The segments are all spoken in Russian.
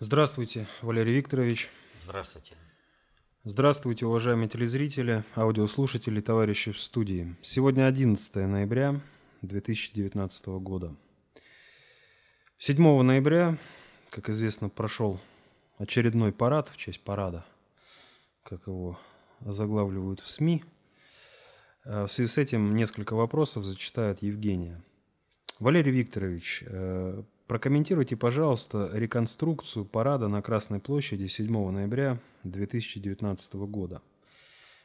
Здравствуйте, Валерий Викторович. Здравствуйте. Здравствуйте, уважаемые телезрители, аудиослушатели, товарищи в студии. Сегодня 11 ноября 2019 года. 7 ноября, как известно, прошел очередной парад в честь парада, как его заглавливают в СМИ. А в связи с этим несколько вопросов зачитает Евгения. Валерий Викторович, э, Прокомментируйте, пожалуйста, реконструкцию парада на Красной площади 7 ноября 2019 года.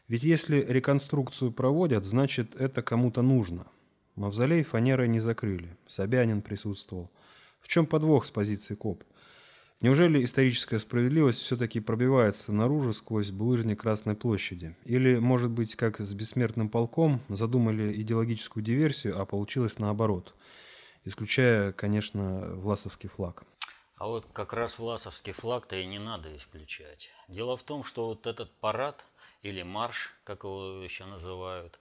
Ведь если реконструкцию проводят, значит это кому-то нужно. Мавзолей фанерой не закрыли. Собянин присутствовал. В чем подвох с позиции КОП? Неужели историческая справедливость все-таки пробивается наружу сквозь булыжник Красной площади? Или, может быть, как с бессмертным полком, задумали идеологическую диверсию, а получилось наоборот – исключая, конечно, власовский флаг. А вот как раз власовский флаг-то и не надо исключать. Дело в том, что вот этот парад или марш, как его еще называют,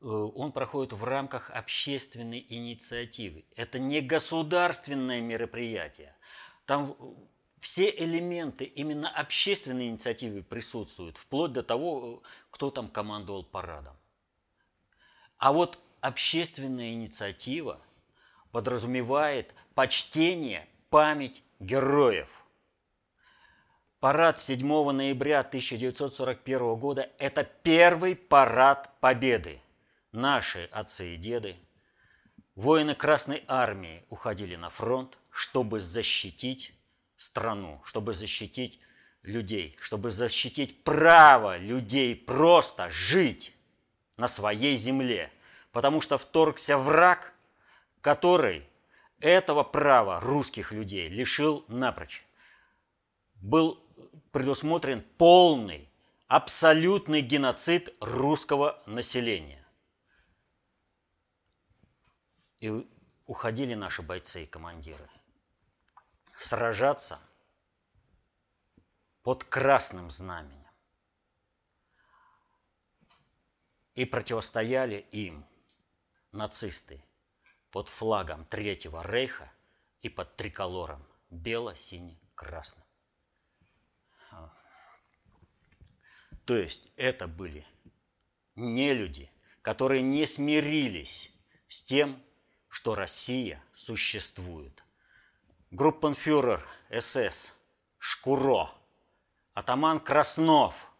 э, он проходит в рамках общественной инициативы. Это не государственное мероприятие. Там все элементы именно общественной инициативы присутствуют, вплоть до того, кто там командовал парадом. А вот общественная инициатива – подразумевает почтение, память героев. Парад 7 ноября 1941 года – это первый парад Победы. Наши отцы и деды, воины Красной Армии уходили на фронт, чтобы защитить страну, чтобы защитить людей, чтобы защитить право людей просто жить на своей земле. Потому что вторгся враг, который этого права русских людей лишил напрочь. Был предусмотрен полный, абсолютный геноцид русского населения. И уходили наши бойцы и командиры сражаться под красным знаменем. И противостояли им нацисты – под флагом Третьего Рейха и под триколором бело-сине-красным. То есть это были не люди, которые не смирились с тем, что Россия существует. Группенфюрер СС Шкуро, атаман Краснов,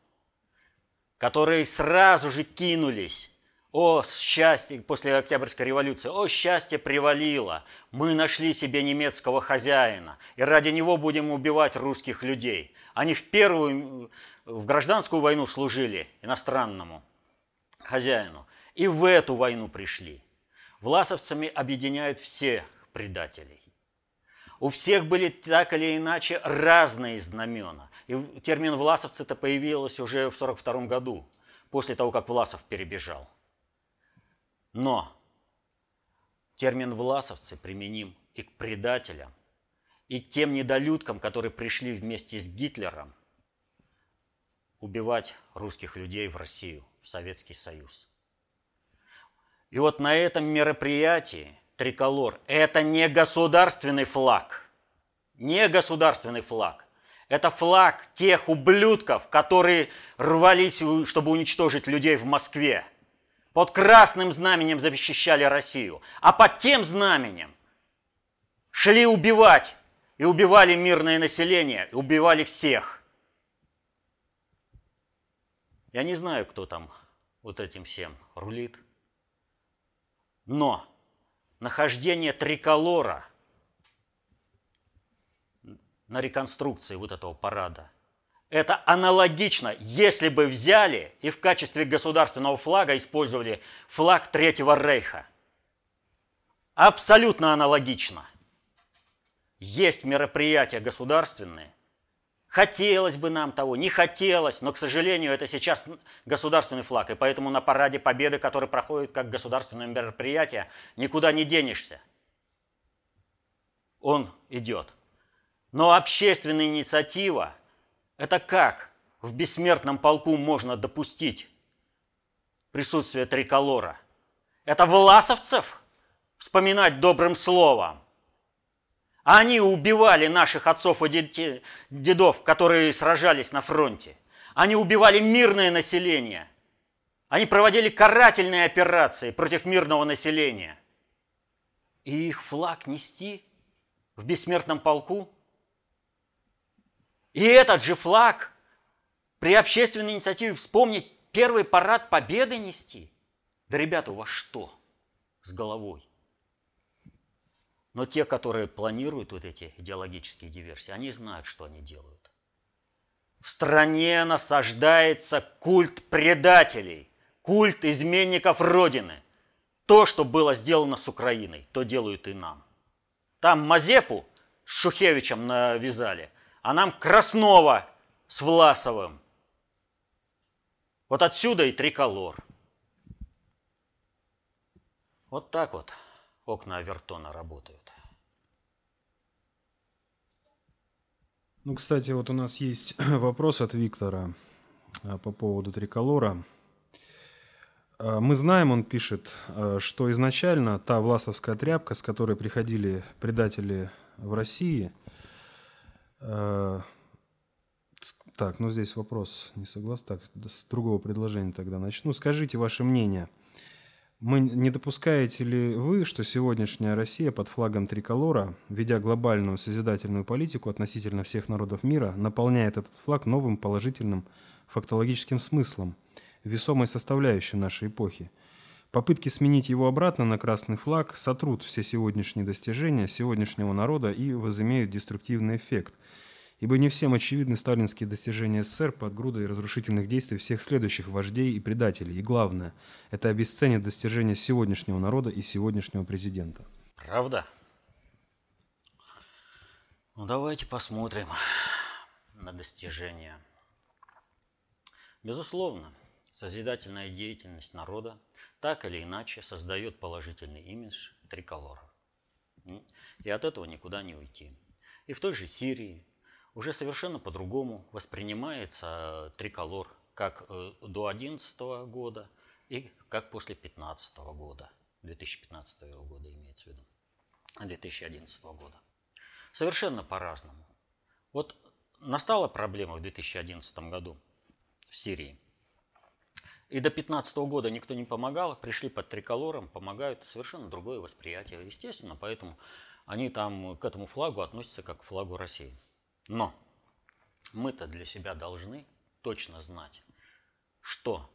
которые сразу же кинулись о, счастье после Октябрьской революции, о, счастье привалило. Мы нашли себе немецкого хозяина, и ради него будем убивать русских людей. Они в первую, в гражданскую войну служили иностранному хозяину, и в эту войну пришли. Власовцами объединяют всех предателей. У всех были так или иначе разные знамена. И термин «власовцы»-то появился уже в 1942 году, после того, как Власов перебежал. Но термин «власовцы» применим и к предателям, и к тем недолюдкам, которые пришли вместе с Гитлером убивать русских людей в Россию, в Советский Союз. И вот на этом мероприятии триколор – это не государственный флаг, не государственный флаг. Это флаг тех ублюдков, которые рвались, чтобы уничтожить людей в Москве – под красным знаменем защищали Россию, а под тем знаменем шли убивать. И убивали мирное население, и убивали всех. Я не знаю, кто там вот этим всем рулит, но нахождение триколора на реконструкции вот этого парада это аналогично, если бы взяли и в качестве государственного флага использовали флаг Третьего Рейха. Абсолютно аналогично. Есть мероприятия государственные. Хотелось бы нам того, не хотелось, но, к сожалению, это сейчас государственный флаг. И поэтому на параде Победы, который проходит как государственное мероприятие, никуда не денешься. Он идет. Но общественная инициатива – это как в бессмертном полку можно допустить присутствие триколора? Это власовцев вспоминать добрым словом? Они убивали наших отцов и дедов, которые сражались на фронте. Они убивали мирное население. Они проводили карательные операции против мирного населения. И их флаг нести в бессмертном полку. И этот же флаг при общественной инициативе вспомнить первый парад победы нести. Да, ребята, у вас что с головой? Но те, которые планируют вот эти идеологические диверсии, они знают, что они делают. В стране насаждается культ предателей, культ изменников Родины. То, что было сделано с Украиной, то делают и нам. Там Мазепу с Шухевичем навязали, а нам Краснова с Власовым. Вот отсюда и триколор. Вот так вот окна Авертона работают. Ну, кстати, вот у нас есть вопрос от Виктора а, по поводу триколора. А, мы знаем, он пишет, а, что изначально та власовская тряпка, с которой приходили предатели в России, так, ну здесь вопрос не согласен, так, с другого предложения тогда начну. Скажите ваше мнение – мы не допускаете ли вы, что сегодняшняя Россия под флагом триколора, ведя глобальную созидательную политику относительно всех народов мира, наполняет этот флаг новым положительным фактологическим смыслом, весомой составляющей нашей эпохи? Попытки сменить его обратно на красный флаг сотрут все сегодняшние достижения сегодняшнего народа и возымеют деструктивный эффект – ибо не всем очевидны сталинские достижения СССР под грудой разрушительных действий всех следующих вождей и предателей. И главное, это обесценит достижения сегодняшнего народа и сегодняшнего президента. Правда? Ну давайте посмотрим на достижения. Безусловно, созидательная деятельность народа так или иначе создает положительный имидж триколора. И от этого никуда не уйти. И в той же Сирии, уже совершенно по-другому воспринимается триколор как э, до 2011 года и как после 2015 года, 2015 года имеется в виду, 2011 года. Совершенно по-разному. Вот настала проблема в 2011 году в Сирии. И до 2015 года никто не помогал, пришли под триколором, помогают. Совершенно другое восприятие, естественно, поэтому они там к этому флагу относятся как к флагу России. Но мы-то для себя должны точно знать, что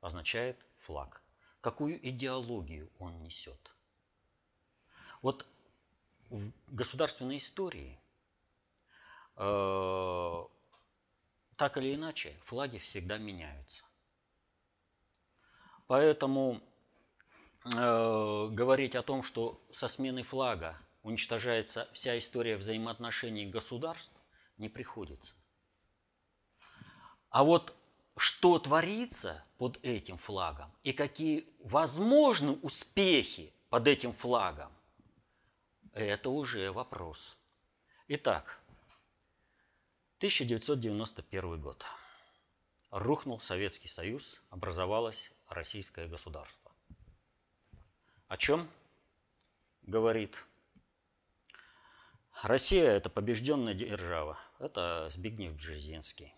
означает флаг, какую идеологию он несет. Вот в государственной истории э, так или иначе флаги всегда меняются. Поэтому э, говорить о том, что со сменой флага уничтожается вся история взаимоотношений государств, не приходится. А вот что творится под этим флагом и какие возможны успехи под этим флагом, это уже вопрос. Итак, 1991 год. Рухнул Советский Союз, образовалось российское государство. О чем говорит Россия – это побежденная держава. Это Збигнев Бжезинский.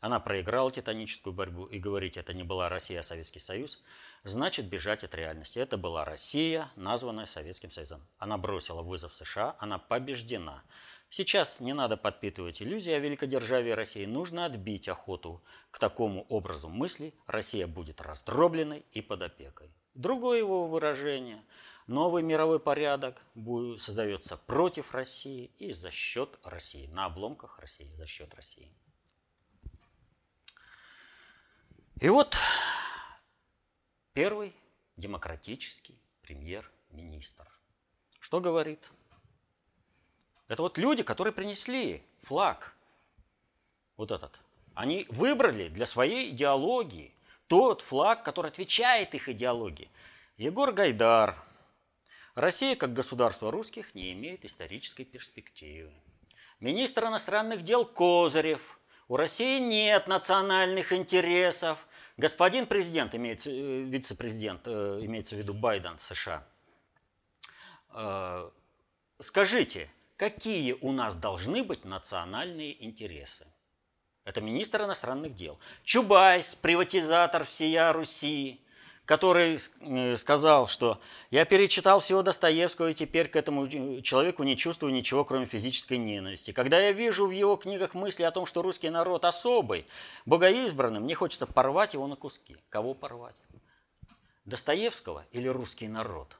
Она проиграла титаническую борьбу, и говорить, это не была Россия, а Советский Союз, значит бежать от реальности. Это была Россия, названная Советским Союзом. Она бросила вызов США, она побеждена. Сейчас не надо подпитывать иллюзии о великодержавии России, нужно отбить охоту к такому образу мыслей. Россия будет раздробленной и под опекой. Другое его выражение – Новый мировой порядок создается против России и за счет России, на обломках России, за счет России. И вот первый демократический премьер-министр. Что говорит? Это вот люди, которые принесли флаг, вот этот. Они выбрали для своей идеологии тот флаг, который отвечает их идеологии. Егор Гайдар – Россия как государство русских не имеет исторической перспективы. Министр иностранных дел Козырев. У России нет национальных интересов. Господин президент, имеется, э, вице-президент, э, имеется в виду Байден, США. Э, скажите, какие у нас должны быть национальные интересы. Это министр иностранных дел. Чубайс, приватизатор всея Руси, который э, сказал, что я перечитал всего Достоевского и теперь к этому э, человеку не чувствую ничего, кроме физической ненависти. Когда я вижу в его книгах мысли о том, что русский народ особый, богоизбранный, мне хочется порвать его на куски. Кого порвать? Достоевского или русский народ?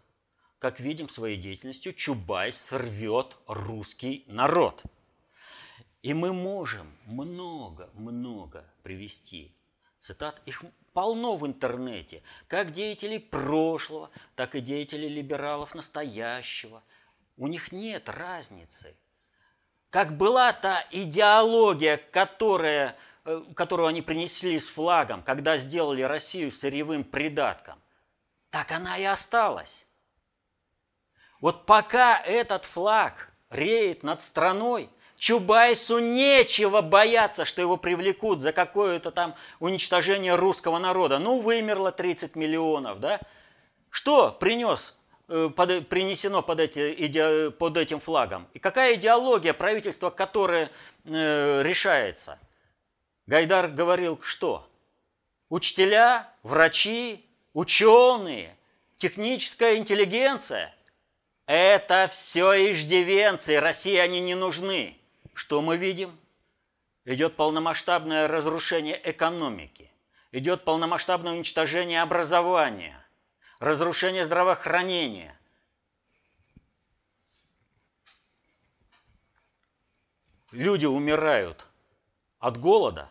Как видим своей деятельностью, Чубайс рвет русский народ. И мы можем много-много привести цитат. Их полно в интернете, как деятелей прошлого, так и деятелей либералов настоящего. У них нет разницы. Как была та идеология, которая, э, которую они принесли с флагом, когда сделали Россию сырьевым придатком, так она и осталась. Вот пока этот флаг реет над страной, Чубайсу нечего бояться, что его привлекут за какое-то там уничтожение русского народа. Ну, вымерло 30 миллионов, да? Что принес, э, под, принесено под, эти, под этим флагом? И какая идеология правительства, которое э, решается? Гайдар говорил, что? Учителя, врачи, ученые, техническая интеллигенция – это все иждивенцы, России они не нужны. Что мы видим? Идет полномасштабное разрушение экономики, идет полномасштабное уничтожение образования, разрушение здравоохранения. Люди умирают от голода,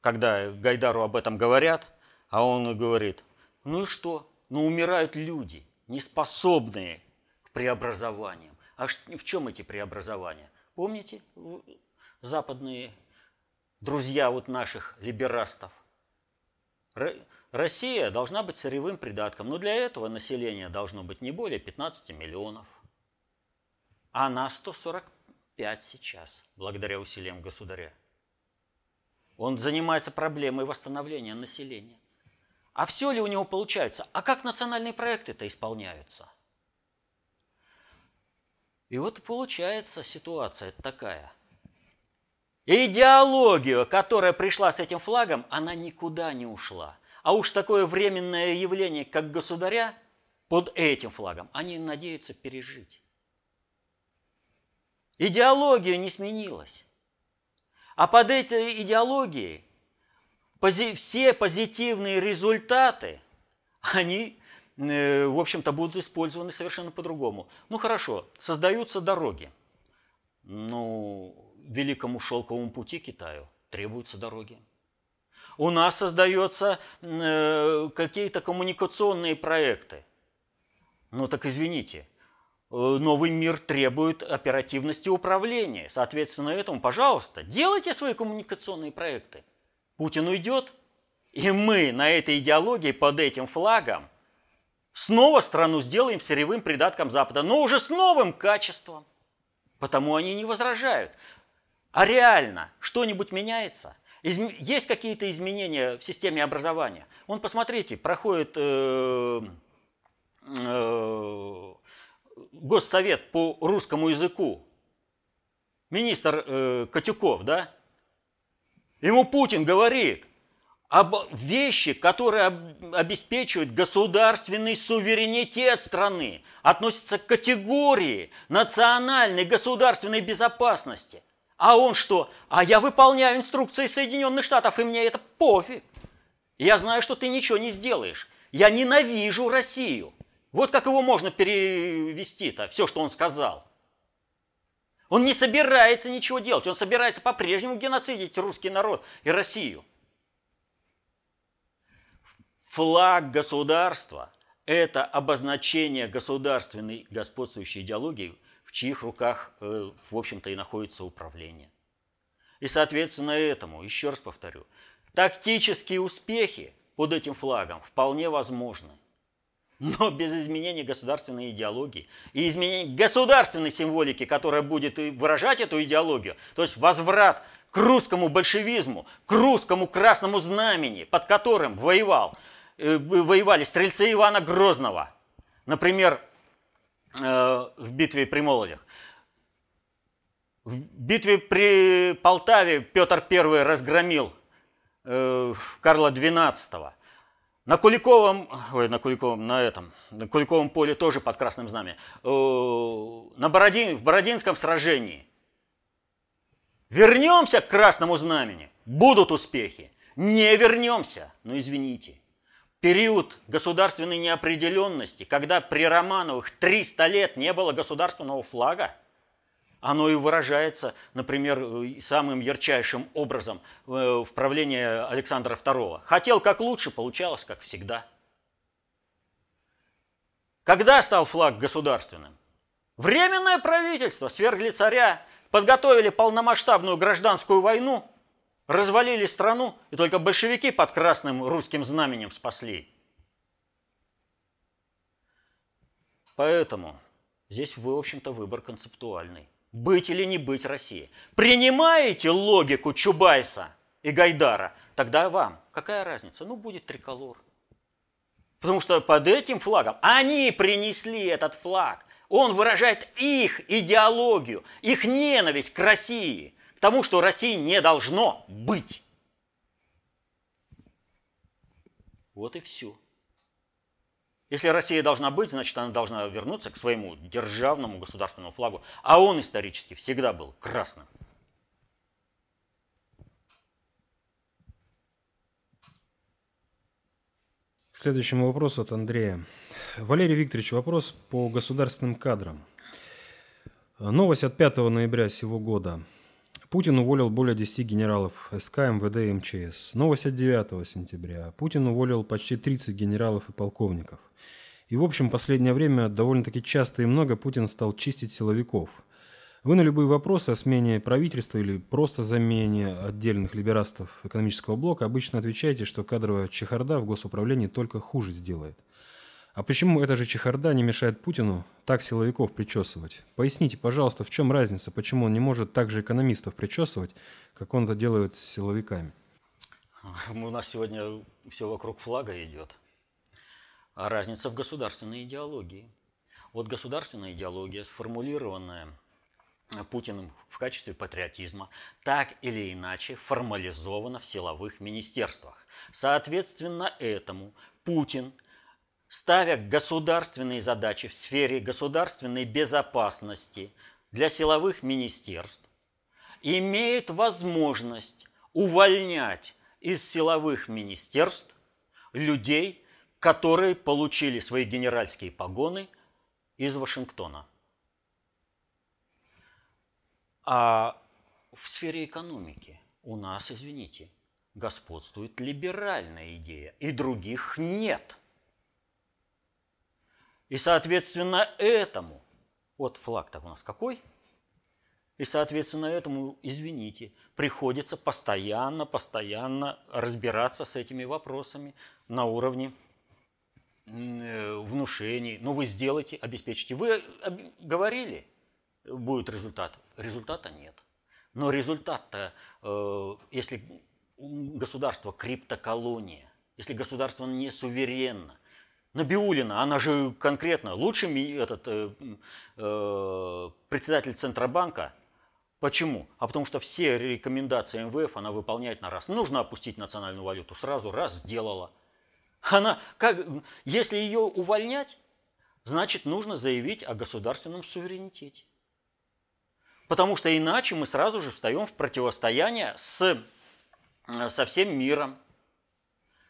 когда Гайдару об этом говорят, а он говорит, ну и что? Ну умирают люди, неспособные к преобразованиям. А в чем эти преобразования? Помните, западные друзья вот наших либерастов? Россия должна быть сырьевым придатком, но для этого население должно быть не более 15 миллионов. А на 145 сейчас, благодаря усилиям государя. Он занимается проблемой восстановления населения. А все ли у него получается? А как национальные проекты-то исполняются? И вот получается ситуация такая. Идеология, которая пришла с этим флагом, она никуда не ушла. А уж такое временное явление, как государя, под этим флагом, они надеются пережить. Идеология не сменилась. А под этой идеологией все позитивные результаты, они Э, в общем-то, будут использованы совершенно по-другому. Ну хорошо, создаются дороги. Ну, великому шелковому пути Китаю требуются дороги. У нас создаются э, какие-то коммуникационные проекты. Ну так извините, э, новый мир требует оперативности управления. Соответственно, этому, пожалуйста, делайте свои коммуникационные проекты. Путин уйдет, и мы на этой идеологии под этим флагом Снова страну сделаем сырьевым придатком Запада, но уже с новым качеством. Потому они не возражают. А реально что-нибудь меняется? Есть какие-то изменения в системе образования? Вон, посмотрите, проходит э, э, госсовет по русскому языку. Министр э, Катюков, да? Ему Путин говорит – об вещи, которые обеспечивают государственный суверенитет страны, относятся к категории национальной государственной безопасности. А он что? А я выполняю инструкции Соединенных Штатов, и мне это пофиг. Я знаю, что ты ничего не сделаешь. Я ненавижу Россию. Вот как его можно перевести-то, все, что он сказал. Он не собирается ничего делать, он собирается по-прежнему геноцидить русский народ и Россию. Флаг государства – это обозначение государственной господствующей идеологии, в чьих руках, э, в общем-то, и находится управление. И, соответственно, этому, еще раз повторю, тактические успехи под этим флагом вполне возможны. Но без изменения государственной идеологии и изменения государственной символики, которая будет выражать эту идеологию, то есть возврат к русскому большевизму, к русскому красному знамени, под которым воевал Э, воевали стрельцы Ивана Грозного. Например, э, в битве при Молодях. В битве при Полтаве Петр I разгромил э, Карла XII. На Куликовом, ой, на Куликовом, на этом, на Куликовом поле тоже под красным знаменем. Э, на Бородин, в Бородинском сражении. Вернемся к красному знамени, будут успехи. Не вернемся, но извините. Период государственной неопределенности, когда при Романовых 300 лет не было государственного флага, оно и выражается, например, самым ярчайшим образом э, в правлении Александра II. Хотел как лучше, получалось как всегда. Когда стал флаг государственным? Временное правительство свергли царя, подготовили полномасштабную гражданскую войну, развалили страну, и только большевики под красным русским знаменем спасли. Поэтому здесь, в общем-то, выбор концептуальный быть или не быть России. Принимаете логику Чубайса и Гайдара, тогда вам какая разница? Ну, будет триколор. Потому что под этим флагом они принесли этот флаг. Он выражает их идеологию, их ненависть к России, к тому, что России не должно быть. Вот и все. Если Россия должна быть, значит, она должна вернуться к своему державному государственному флагу. А он исторически всегда был красным. К следующему вопросу от Андрея. Валерий Викторович, вопрос по государственным кадрам. Новость от 5 ноября сего года. Путин уволил более 10 генералов СК, МВД и МЧС. Новость от 9 сентября. Путин уволил почти 30 генералов и полковников. И, в общем, последнее время довольно-таки часто и много Путин стал чистить силовиков. Вы на любые вопросы о смене правительства или просто замене отдельных либерастов экономического блока обычно отвечаете, что кадровая чехарда в госуправлении только хуже сделает – а почему эта же чехарда не мешает Путину так силовиков причесывать? Поясните, пожалуйста, в чем разница, почему он не может так же экономистов причесывать, как он это делает с силовиками? У нас сегодня все вокруг флага идет. А разница в государственной идеологии. Вот государственная идеология, сформулированная Путиным в качестве патриотизма, так или иначе формализована в силовых министерствах. Соответственно этому Путин – ставя государственные задачи в сфере государственной безопасности для силовых министерств, имеет возможность увольнять из силовых министерств людей, которые получили свои генеральские погоны из Вашингтона. А в сфере экономики у нас, извините, господствует либеральная идея, и других нет – и, соответственно, этому, вот флаг-то у нас какой, и, соответственно, этому, извините, приходится постоянно, постоянно разбираться с этими вопросами на уровне э, внушений. Ну, вы сделайте, обеспечите. Вы говорили, будет результат. Результата нет. Но результат-то, э, если государство криптоколония, если государство не суверенно, Набиулина, она же конкретно лучший этот, э, э, председатель Центробанка. Почему? А потому что все рекомендации МВФ она выполняет на раз. Нужно опустить национальную валюту, сразу раз сделала. Она, как, если ее увольнять, значит нужно заявить о государственном суверенитете. Потому что иначе мы сразу же встаем в противостояние с, э, со всем миром.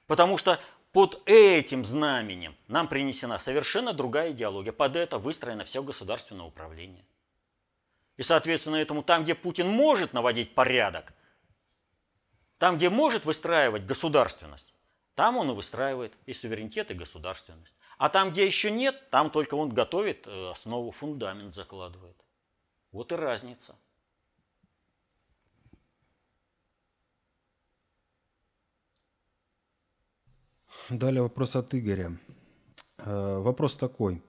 Потому что под этим знаменем нам принесена совершенно другая идеология. Под это выстроено все государственное управление. И, соответственно, этому там, где Путин может наводить порядок, там, где может выстраивать государственность, там он и выстраивает и суверенитет, и государственность. А там, где еще нет, там только он готовит э, основу, фундамент закладывает. Вот и разница. Далее вопрос от Игоря. Э, вопрос такой.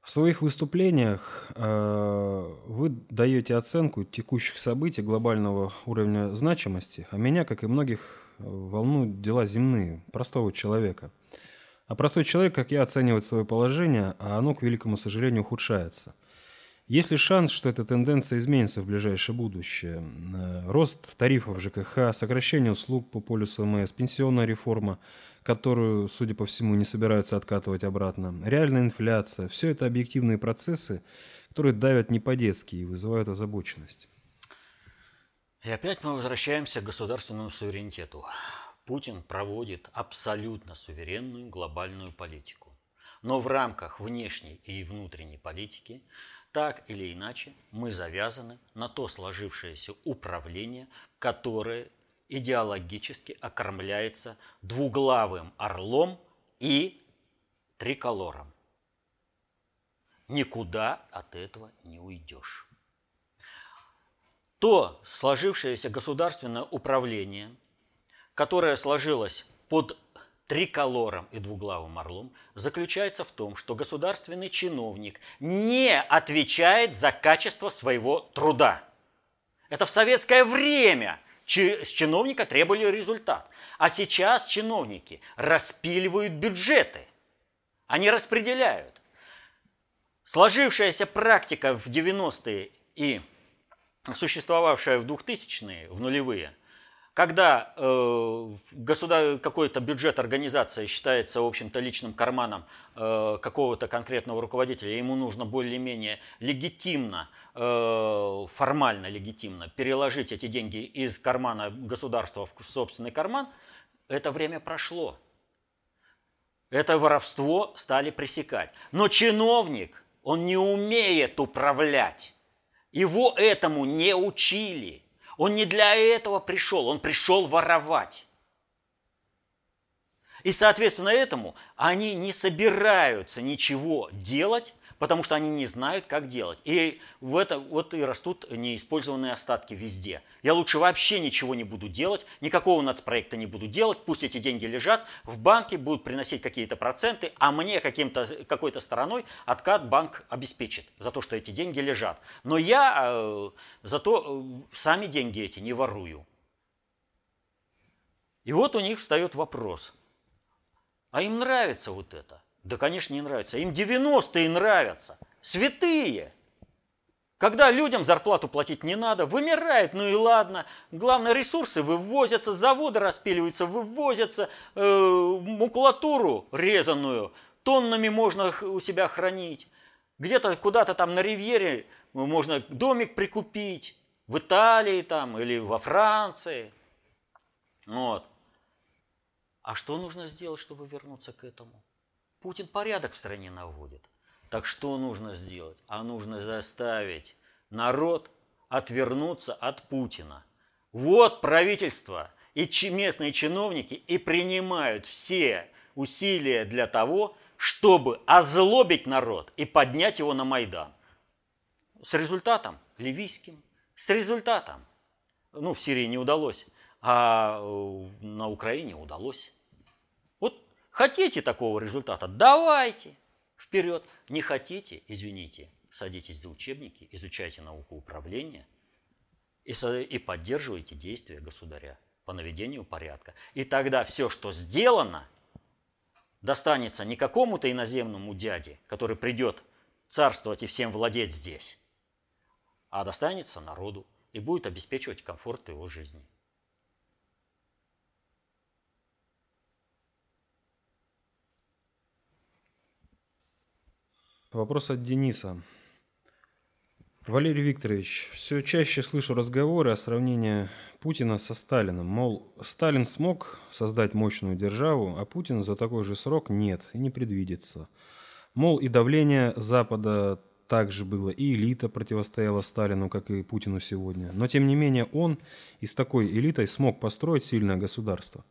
В своих выступлениях э, вы даете оценку текущих событий глобального уровня значимости, а меня, как и многих, волнуют дела земные, простого человека. А простой человек, как я, оценивает свое положение, а оно, к великому сожалению, ухудшается. Есть ли шанс, что эта тенденция изменится в ближайшее будущее? Э, рост тарифов ЖКХ, сокращение услуг по полюсу МС, пенсионная реформа, которую, судя по всему, не собираются откатывать обратно, реальная инфляция – все это объективные процессы, которые давят не по-детски и вызывают озабоченность. И опять мы возвращаемся к государственному суверенитету. Путин проводит абсолютно суверенную глобальную политику. Но в рамках внешней и внутренней политики так или иначе мы завязаны на то сложившееся управление, которое идеологически окормляется двуглавым орлом и триколором. Никуда от этого не уйдешь. То сложившееся государственное управление – которая сложилась под триколором и двуглавым орлом, заключается в том, что государственный чиновник не отвечает за качество своего труда. Это в советское время с чиновника требовали результат. А сейчас чиновники распиливают бюджеты. Они распределяют. Сложившаяся практика в 90-е и существовавшая в 2000-е, в нулевые – когда э, государ... какой-то бюджет организации считается, в общем-то, личным карманом э, какого-то конкретного руководителя, ему нужно более-менее легитимно, э, формально легитимно переложить эти деньги из кармана государства в собственный карман, это время прошло. Это воровство стали пресекать. Но чиновник, он не умеет управлять. Его этому не учили – он не для этого пришел, он пришел воровать. И, соответственно, этому они не собираются ничего делать, потому что они не знают, как делать. И в это вот и растут неиспользованные остатки везде. Я лучше вообще ничего не буду делать, никакого нацпроекта не буду делать, пусть эти деньги лежат в банке, будут приносить какие-то проценты, а мне каким-то, какой-то стороной откат банк обеспечит за то, что эти деньги лежат. Но я э, зато э, сами деньги эти не ворую. И вот у них встает вопрос, а им нравится вот это? Да, конечно, не нравится. Им 90-е нравятся. Святые. Когда людям зарплату платить не надо, вымирают, ну и ладно. Главное, ресурсы вывозятся, заводы распиливаются, вывозятся, э, макулатуру резаную тоннами можно у себя хранить. Где-то куда-то там на ривьере можно домик прикупить, в Италии там или во Франции. Вот. А что нужно сделать, чтобы вернуться к этому? Путин порядок в стране наводит. Так что нужно сделать? А нужно заставить народ отвернуться от Путина. Вот правительство и местные чиновники и принимают все усилия для того, чтобы озлобить народ и поднять его на Майдан. С результатом ливийским, с результатом. Ну, в Сирии не удалось, а э, на Украине удалось. Хотите такого результата? Давайте вперед. Не хотите? Извините, садитесь за учебники, изучайте науку управления и, поддерживайте действия государя по наведению порядка. И тогда все, что сделано, достанется не какому-то иноземному дяде, который придет царствовать и всем владеть здесь, а достанется народу и будет обеспечивать комфорт его жизни. Вопрос от Дениса. Валерий Викторович, все чаще слышу разговоры о сравнении Путина со Сталином. Мол, Сталин смог создать мощную державу, а Путин за такой же срок нет и не предвидится. Мол, и давление Запада также было, и элита противостояла Сталину, как и Путину сегодня. Но, тем не менее, он и с такой элитой смог построить сильное государство.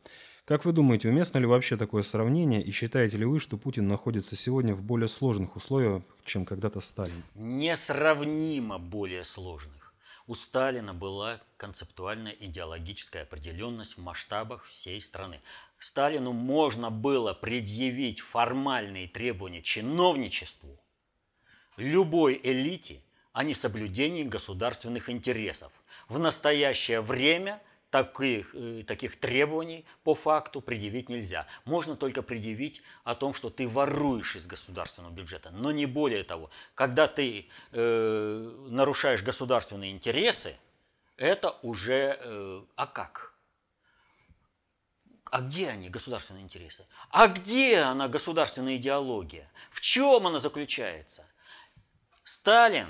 Как вы думаете, уместно ли вообще такое сравнение, и считаете ли вы, что Путин находится сегодня в более сложных условиях, чем когда-то Сталин? Несравнимо более сложных. У Сталина была концептуальная идеологическая определенность в масштабах всей страны. Сталину можно было предъявить формальные требования чиновничеству, любой элите о несоблюдении государственных интересов. В настоящее время таких, э, таких требований по факту предъявить нельзя. Можно только предъявить о том, что ты воруешь из государственного бюджета, но не более того. Когда ты э, нарушаешь государственные интересы, это уже... Э, а как? А где они, государственные интересы? А где она, государственная идеология? В чем она заключается? Сталин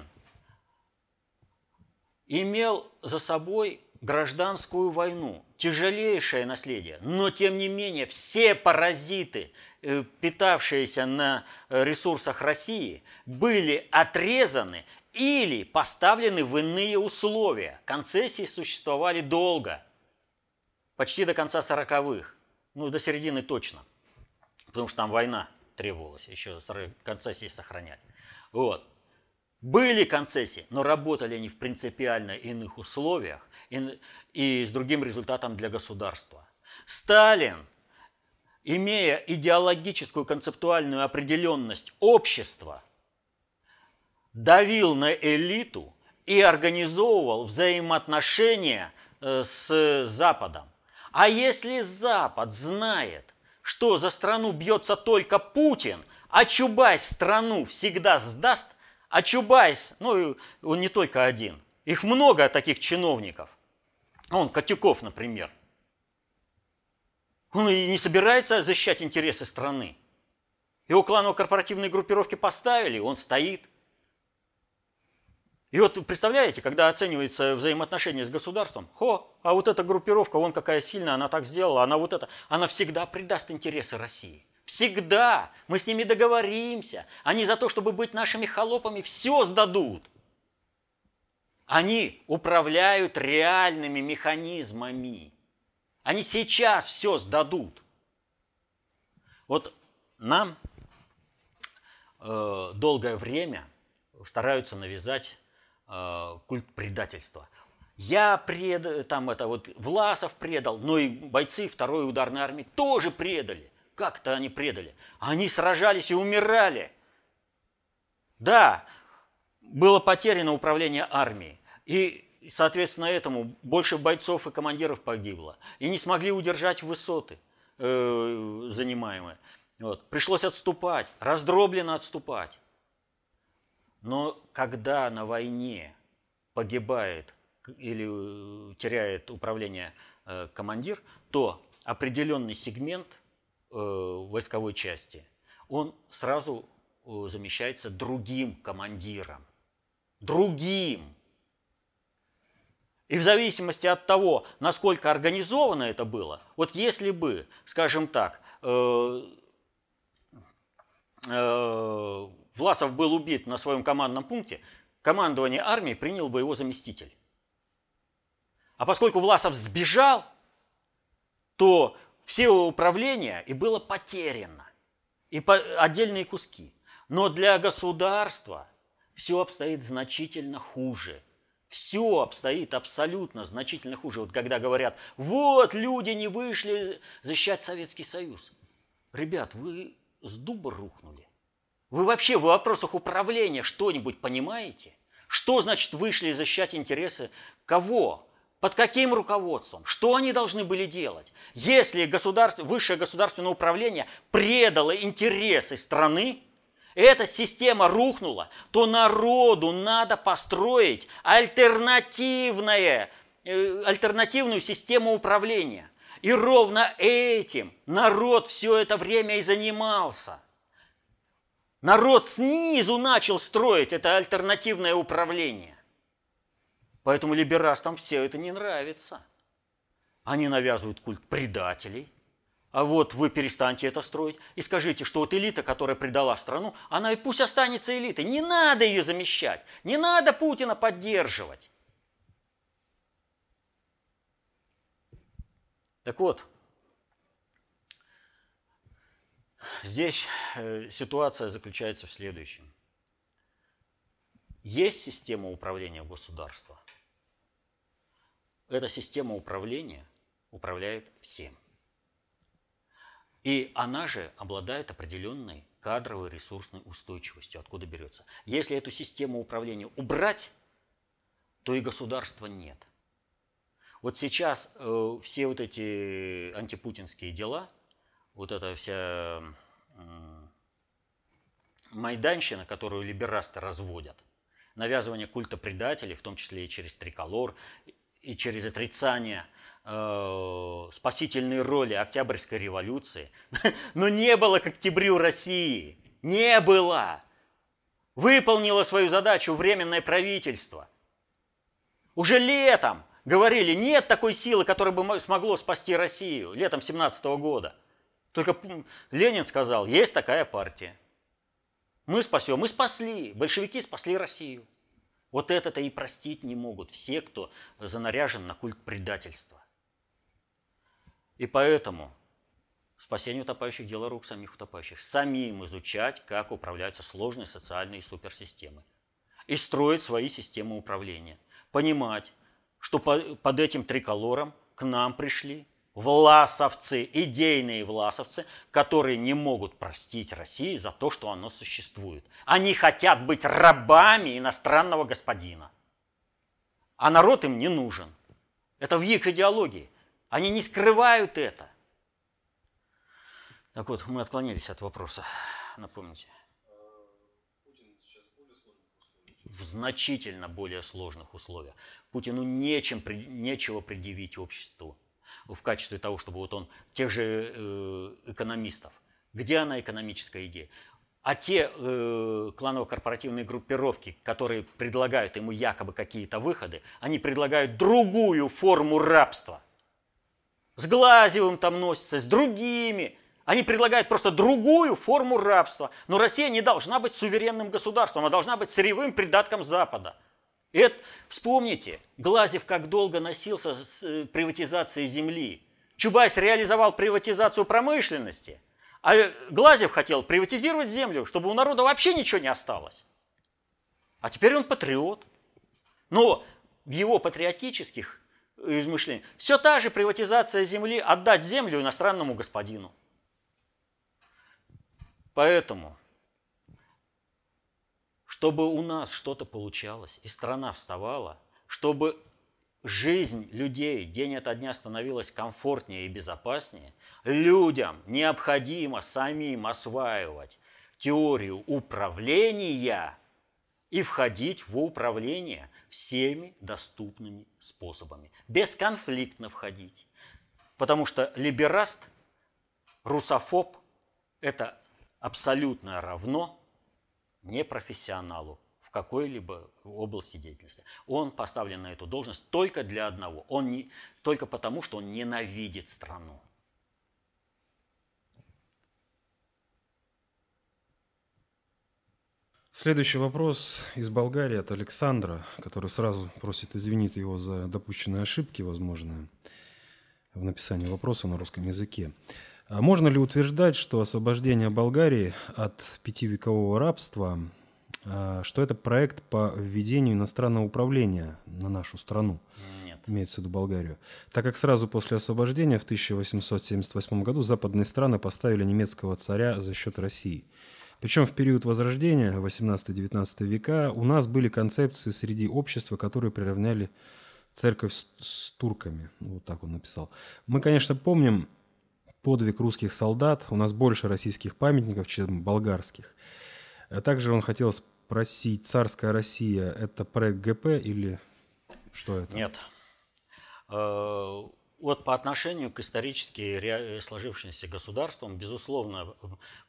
имел за собой гражданскую войну, тяжелейшее наследие, но тем не менее все паразиты, э, питавшиеся на ресурсах России, были отрезаны или поставлены в иные условия. Концессии существовали долго, почти до конца сороковых, ну до середины точно, потому что там война требовалась еще концессии сохранять. Вот. Были концессии, но работали они в принципиально иных условиях и, с другим результатом для государства. Сталин, имея идеологическую концептуальную определенность общества, давил на элиту и организовывал взаимоотношения э, с Западом. А если Запад знает, что за страну бьется только Путин, а Чубайс страну всегда сдаст, а Чубайс, ну, он не только один, их много таких чиновников. Он, Котюков, например. Он и не собирается защищать интересы страны. Его кланово-корпоративные группировки поставили, он стоит. И вот представляете, когда оценивается взаимоотношения с государством, хо, а вот эта группировка, вон какая сильная, она так сделала, она вот это, она всегда предаст интересы России. Всегда. Мы с ними договоримся. Они за то, чтобы быть нашими холопами, все сдадут. Они управляют реальными механизмами. Они сейчас все сдадут. Вот нам э, долгое время стараются навязать э, культ предательства. Я пред, там это вот Власов предал, но и бойцы второй ударной армии тоже предали. Как-то они предали. Они сражались и умирали. Да, было потеряно управление армией. И, соответственно, этому больше бойцов и командиров погибло. И не смогли удержать высоты э, занимаемые. Вот. Пришлось отступать, раздробленно отступать. Но когда на войне погибает или э, теряет управление э, командир, то определенный сегмент – Э, войсковой части, он сразу э, замещается другим командиром. Другим. И в зависимости от того, насколько организовано это было, вот если бы, скажем так, э, Власов был убит на своем командном пункте, командование армии принял бы его заместитель. А поскольку Власов сбежал, то все управление и было потеряно, и по, отдельные куски. Но для государства все обстоит значительно хуже. Все обстоит абсолютно значительно хуже. Вот когда говорят, вот люди не вышли защищать Советский Союз. Ребят, вы с дуба рухнули. Вы вообще в вопросах управления что-нибудь понимаете? Что значит вышли защищать интересы кого? Под каким руководством? Что они должны были делать? Если государство, высшее государственное управление предало интересы страны, эта система рухнула, то народу надо построить альтернативное, э, альтернативную систему управления. И ровно этим народ все это время и занимался. Народ снизу начал строить это альтернативное управление. Поэтому либерастам все это не нравится. Они навязывают культ предателей. А вот вы перестаньте это строить и скажите, что вот элита, которая предала страну, она и пусть останется элитой. Не надо ее замещать. Не надо Путина поддерживать. Так вот, здесь э, ситуация заключается в следующем. Есть система управления государства – эта система управления управляет всем. И она же обладает определенной кадровой ресурсной устойчивостью, откуда берется. Если эту систему управления убрать, то и государства нет. Вот сейчас э, все вот эти антипутинские дела, вот эта вся э, майданщина, которую либерасты разводят, навязывание культа предателей, в том числе и через триколор, и через отрицание э, спасительной роли Октябрьской революции. Но не было к октябрю России. Не было. Выполнило свою задачу временное правительство. Уже летом говорили, нет такой силы, которая бы смогло спасти Россию, летом 17 года. Только Ленин сказал, есть такая партия. Мы спасем. Мы спасли. Большевики спасли Россию. Вот это-то и простить не могут все, кто занаряжен на культ предательства. И поэтому спасение утопающих – дело рук самих утопающих. Самим изучать, как управляются сложные социальные суперсистемы. И строить свои системы управления. Понимать, что под этим триколором к нам пришли власовцы, идейные власовцы, которые не могут простить России за то, что оно существует. Они хотят быть рабами иностранного господина. А народ им не нужен. Это в их идеологии. Они не скрывают это. Так вот, мы отклонились от вопроса. Напомните. В значительно более сложных условиях. Путину нечем, нечего предъявить обществу в качестве того, чтобы вот он тех же э, экономистов. Где она экономическая идея? А те э, кланово-корпоративные группировки, которые предлагают ему якобы какие-то выходы, они предлагают другую форму рабства. С Глазевым там носятся, с другими. Они предлагают просто другую форму рабства. Но Россия не должна быть суверенным государством, она должна быть сырьевым придатком Запада. Это, вспомните, Глазев как долго носился с э, приватизацией земли. Чубайс реализовал приватизацию промышленности, а Глазев хотел приватизировать землю, чтобы у народа вообще ничего не осталось. А теперь он патриот. Но в его патриотических измышлениях все та же приватизация земли, отдать землю иностранному господину. Поэтому чтобы у нас что-то получалось, и страна вставала, чтобы жизнь людей день ото дня становилась комфортнее и безопаснее, людям необходимо самим осваивать теорию управления и входить в управление всеми доступными способами. Бесконфликтно входить. Потому что либераст, русофоб – это абсолютно равно непрофессионалу в какой-либо области деятельности. Он поставлен на эту должность только для одного. Он не, только потому, что он ненавидит страну. Следующий вопрос из Болгарии от Александра, который сразу просит извинить его за допущенные ошибки, возможно, в написании вопроса на русском языке. А можно ли утверждать, что освобождение Болгарии от пятивекового рабства, а, что это проект по введению иностранного управления на нашу страну? Нет. Имеется в виду Болгарию. Так как сразу после освобождения в 1878 году западные страны поставили немецкого царя за счет России. Причем в период Возрождения, 18-19 века, у нас были концепции среди общества, которые приравняли церковь с, с турками. Вот так он написал. Мы, конечно, помним подвиг русских солдат. У нас больше российских памятников, чем болгарских. А также он хотел спросить, царская Россия – это проект ГП или что это? Нет. Э, вот по отношению к исторически сложившимся государствам, безусловно,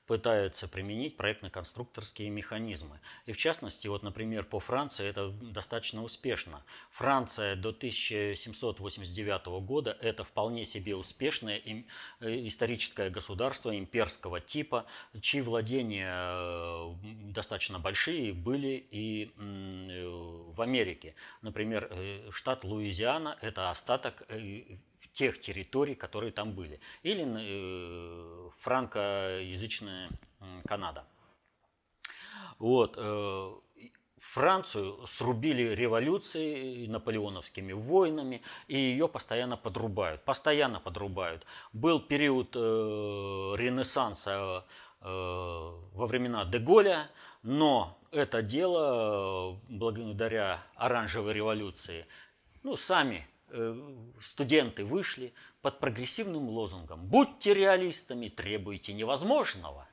пытаются применить проектно-конструкторские механизмы. И в частности, вот, например, по Франции это достаточно успешно. Франция до 1789 года – это вполне себе успешное э, историческое государство имперского типа, чьи владения э, достаточно большие были и э, в Америке. Например, штат Луизиана – это остаток тех территорий, которые там были. Или э, франкоязычная Канада. Вот. Э, Францию срубили революцией, наполеоновскими войнами, и ее постоянно подрубают. Постоянно подрубают. Был период э, ренессанса э, во времена Деголя, но это дело, э, благодаря оранжевой революции, ну, сами студенты вышли под прогрессивным лозунгом «Будьте реалистами, требуйте невозможного».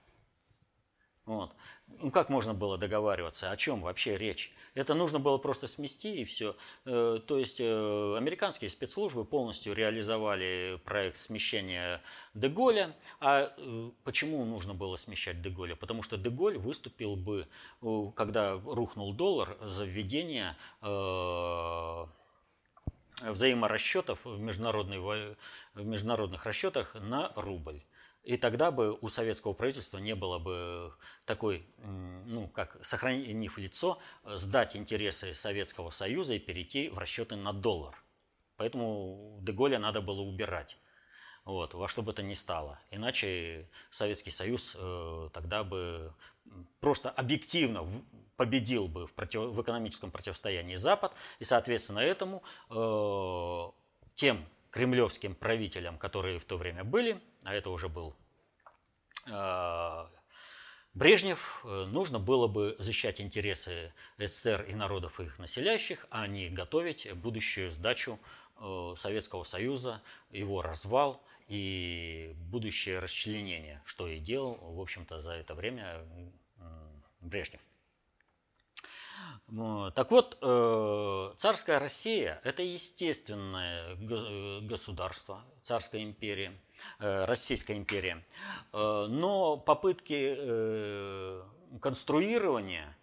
Вот. Ну, как можно было договариваться? О чем вообще речь? Это нужно было просто смести и все. Э, то есть э, американские спецслужбы полностью реализовали проект смещения Деголя. А э, почему нужно было смещать Деголя? Потому что Деголь выступил бы, когда рухнул доллар, за введение взаиморасчетов в, в международных расчетах на рубль. И тогда бы у советского правительства не было бы такой, ну, как сохранив лицо, сдать интересы Советского Союза и перейти в расчеты на доллар. Поэтому Деголя надо было убирать. Вот, во что бы то ни стало. Иначе Советский Союз э, тогда бы просто объективно победил бы в, против, в экономическом противостоянии Запад, и, соответственно, этому э, тем кремлевским правителям, которые в то время были, а это уже был э, Брежнев, э, нужно было бы защищать интересы СССР и народов их населяющих, а не готовить будущую сдачу э, Советского Союза, его развал и будущее расчленение, что и делал, в общем-то, за это время Брежнев. Так вот, э, царская Россия – это естественное государство, царская империя, э, Российская империя. Э, но попытки конструирования,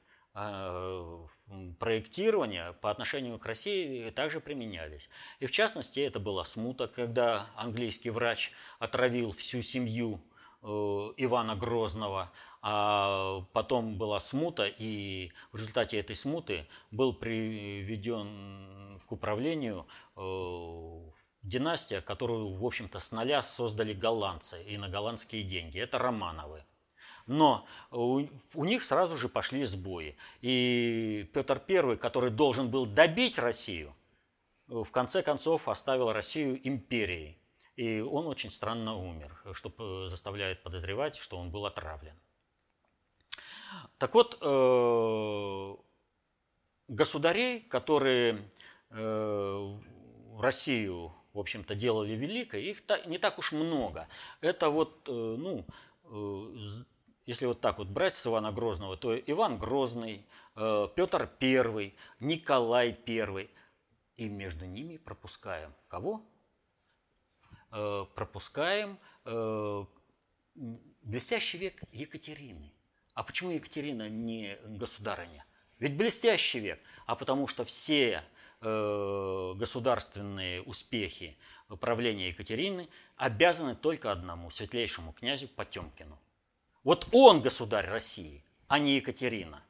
проектирования по отношению к России также применялись. И в частности, это была смута, когда английский врач отравил всю семью Ивана Грозного – а потом была смута, и в результате этой смуты был приведен к управлению э, династия, которую, в общем-то, с нуля создали голландцы и на голландские деньги. Это Романовы. Но у, у них сразу же пошли сбои. И Петр I, который должен был добить Россию, в конце концов оставил Россию империей. И он очень странно умер, что заставляет подозревать, что он был отравлен. Так вот, э, государей, которые э, Россию, в общем-то, делали великой, их не так уж много. Это вот, э, ну, если вот так вот брать с Ивана Грозного, то Иван Грозный, Петр I, Николай I, и между ними пропускаем кого? Пропускаем блестящий век Екатерины. А почему Екатерина не государыня? Ведь блестящий век. А потому что все э, государственные успехи правления Екатерины обязаны только одному, светлейшему князю Потемкину. Вот он государь России, а не Екатерина.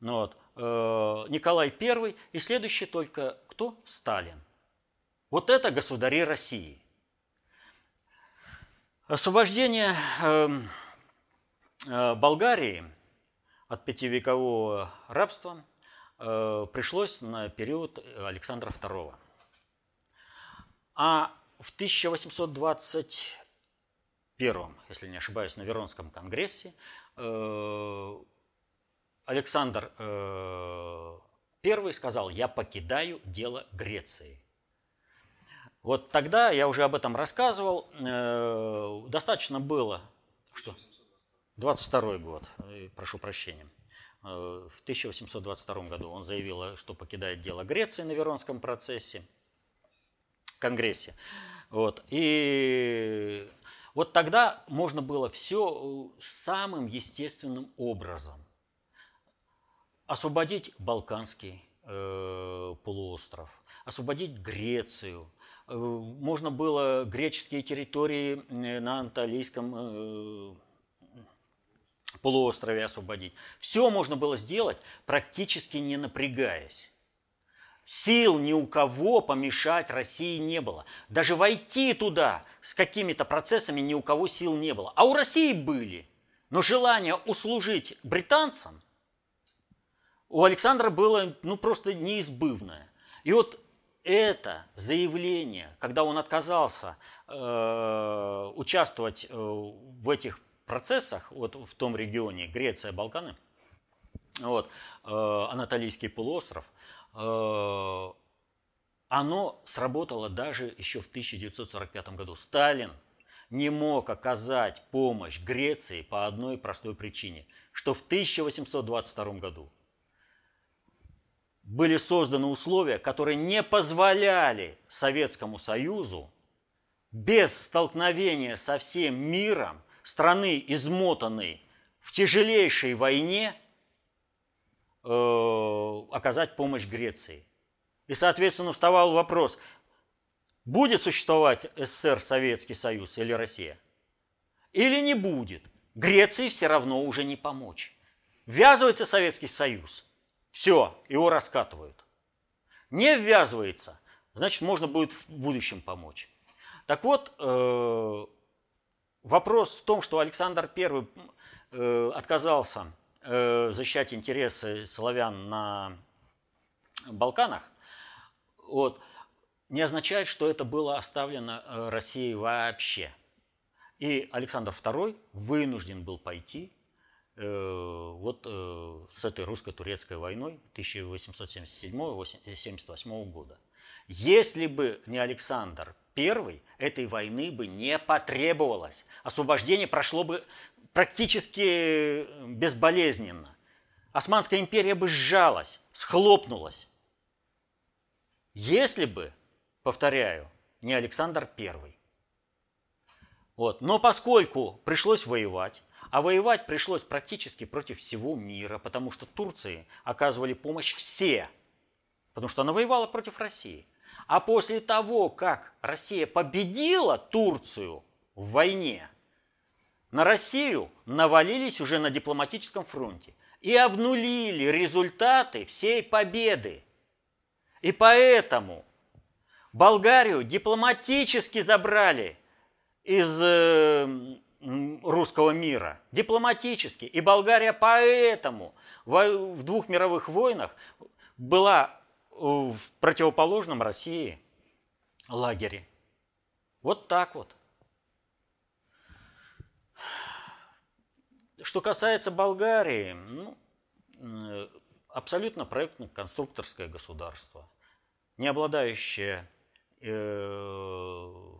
Ну вот. Э, Николай I и следующий только кто? Сталин. Вот это государи России. Освобождение э, Э, Болгарии от пятивекового рабства э, пришлось на период Александра II. А в 1821, если не ошибаюсь, на Веронском конгрессе э, Александр I сказал, я покидаю дело Греции. Вот тогда, я уже об этом рассказывал, достаточно было... Что? 22 год, э, прошу прощения. Э, в 1822 году он заявил, что покидает дело Греции на Веронском процессе, конгрессе. Вот. И вот тогда можно было все э, самым естественным образом освободить Балканский э, полуостров, освободить Грецию, можно было греческие территории на Анталийском э, полуострове освободить. Все можно было сделать, практически не напрягаясь. Сил ни у кого помешать России не было. Даже войти туда с какими-то процессами ни у кого сил не было. А у России были. Но желание услужить британцам у Александра было ну, просто неизбывное. И вот это заявление, когда он отказался э, участвовать э, в этих процессах, вот в том регионе, Греция, Балканы, вот, э, Анатолийский полуостров, оно сработало даже еще в 1945 году. Сталин не мог оказать помощь Греции по одной простой причине, что в 1822 году были созданы условия, которые не позволяли Советскому Союзу без столкновения со всем миром, страны, измотанной в тяжелейшей войне, э, оказать помощь Греции. И, соответственно, вставал вопрос, будет существовать СССР, Советский Союз или Россия? Или не будет? Греции все равно уже не помочь. Ввязывается Советский Союз, все, его раскатывают. Не ввязывается, значит, можно будет в будущем помочь. Так вот, э, вопрос в том, что Александр I э, отказался защищать интересы славян на Балканах, вот, не означает, что это было оставлено э, Россией вообще. И Александр II вынужден был пойти э, вот э, с этой русско-турецкой войной 1877-78 года. Если бы не Александр I, этой войны бы не потребовалось. Освобождение прошло бы практически безболезненно. Османская империя бы сжалась, схлопнулась. Если бы, повторяю, не Александр I. Вот. Но поскольку пришлось воевать, а воевать пришлось практически против всего мира, потому что Турции оказывали помощь все, потому что она воевала против России. А после того, как Россия победила Турцию в войне, на Россию навалились уже на дипломатическом фронте и обнулили результаты всей победы. И поэтому Болгарию дипломатически забрали из э, русского мира. Дипломатически. И Болгария поэтому в двух мировых войнах была в противоположном России лагере. Вот так вот. Что касается Болгарии, ну, э, абсолютно проектно-конструкторское государство, не обладающее э,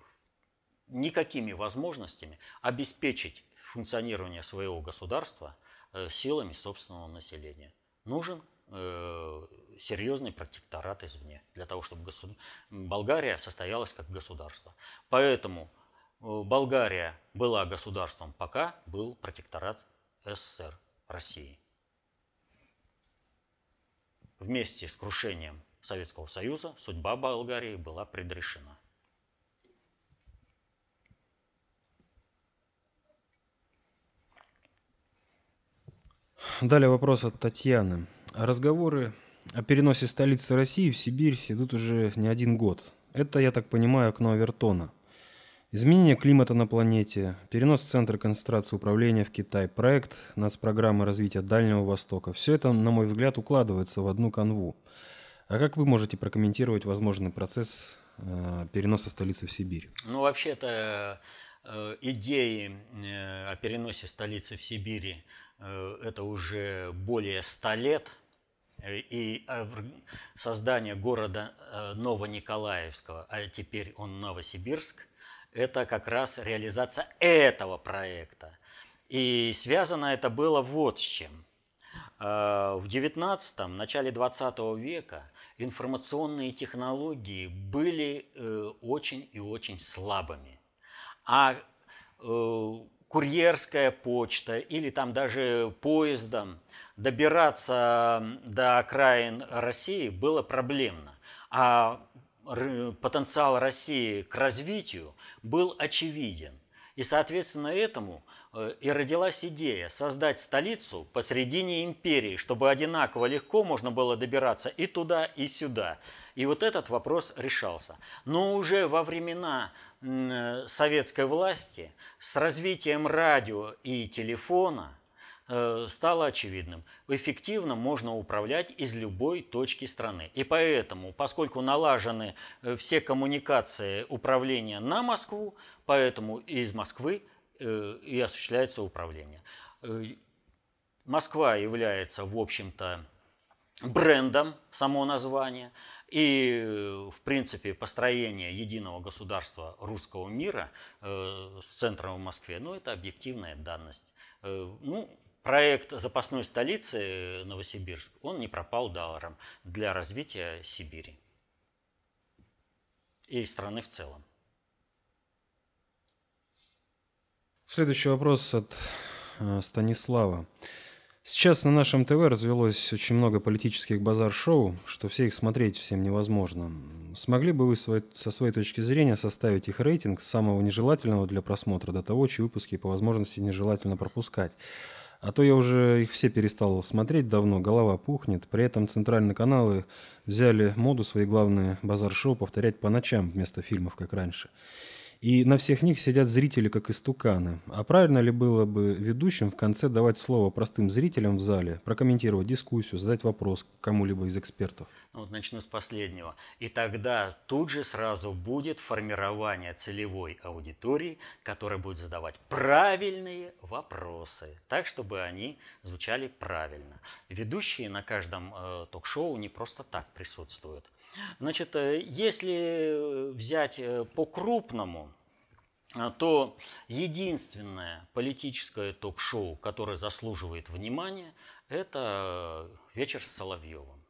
никакими возможностями обеспечить функционирование своего государства э, силами собственного населения. Нужен серьезный протекторат извне для того, чтобы. Болгария состоялась как государство. Поэтому Болгария была государством, пока был протекторат СССР России вместе с крушением Советского Союза судьба Болгарии была предрешена. Далее вопрос от Татьяны. Разговоры о переносе столицы России в Сибирь идут уже не один год. Это, я так понимаю, окно Авертона – Изменение климата на планете, перенос центра концентрации управления в Китай, проект нацпрограммы развития Дальнего Востока – все это, на мой взгляд, укладывается в одну канву. А как вы можете прокомментировать возможный процесс э, переноса столицы в Сибирь? Ну, вообще-то э, идеи э, о переносе столицы в Сибирь э, это уже более ста лет. И создание города Новониколаевского, а теперь он Новосибирск, это как раз реализация этого проекта. И связано это было вот с чем. А, в 19-м, начале 20 века информационные технологии были э, очень и очень слабыми. А э, курьерская почта или там даже поездом добираться до окраин России было проблемно. А потенциал России к развитию был очевиден. И, соответственно, этому э, и родилась идея создать столицу посредине империи, чтобы одинаково легко можно было добираться и туда, и сюда. И вот этот вопрос решался. Но уже во времена советской власти с развитием радио и телефона – Э, стало очевидным. Эффективно можно управлять из любой точки страны. И поэтому, поскольку налажены э, все коммуникации управления на Москву, поэтому из Москвы э, и осуществляется управление. Москва является, в общем-то, брендом само название и, в принципе, построение единого государства русского мира э, с центром в Москве, ну, это объективная данность. Э, ну, проект запасной столицы Новосибирск, он не пропал даром для развития Сибири и страны в целом. Следующий вопрос от э, Станислава. Сейчас на нашем ТВ развелось очень много политических базар-шоу, что все их смотреть всем невозможно. Смогли бы вы со своей точки зрения составить их рейтинг с самого нежелательного для просмотра до того, чьи выпуски по возможности нежелательно пропускать? А то я уже их все перестал смотреть давно, голова пухнет. При этом центральные каналы взяли моду свои главные базар-шоу повторять по ночам вместо фильмов, как раньше. И на всех них сидят зрители, как истуканы. А правильно ли было бы ведущим в конце давать слово простым зрителям в зале, прокомментировать дискуссию, задать вопрос кому-либо из экспертов? Ну, вот начну с последнего. И тогда тут же сразу будет формирование целевой аудитории, которая будет задавать правильные вопросы, так, чтобы они звучали правильно. Ведущие на каждом э, ток-шоу не просто так присутствуют. Значит, э, если взять э, по-крупному, э, то единственное политическое ток-шоу, которое заслуживает внимания, это «Вечер с Соловьевым».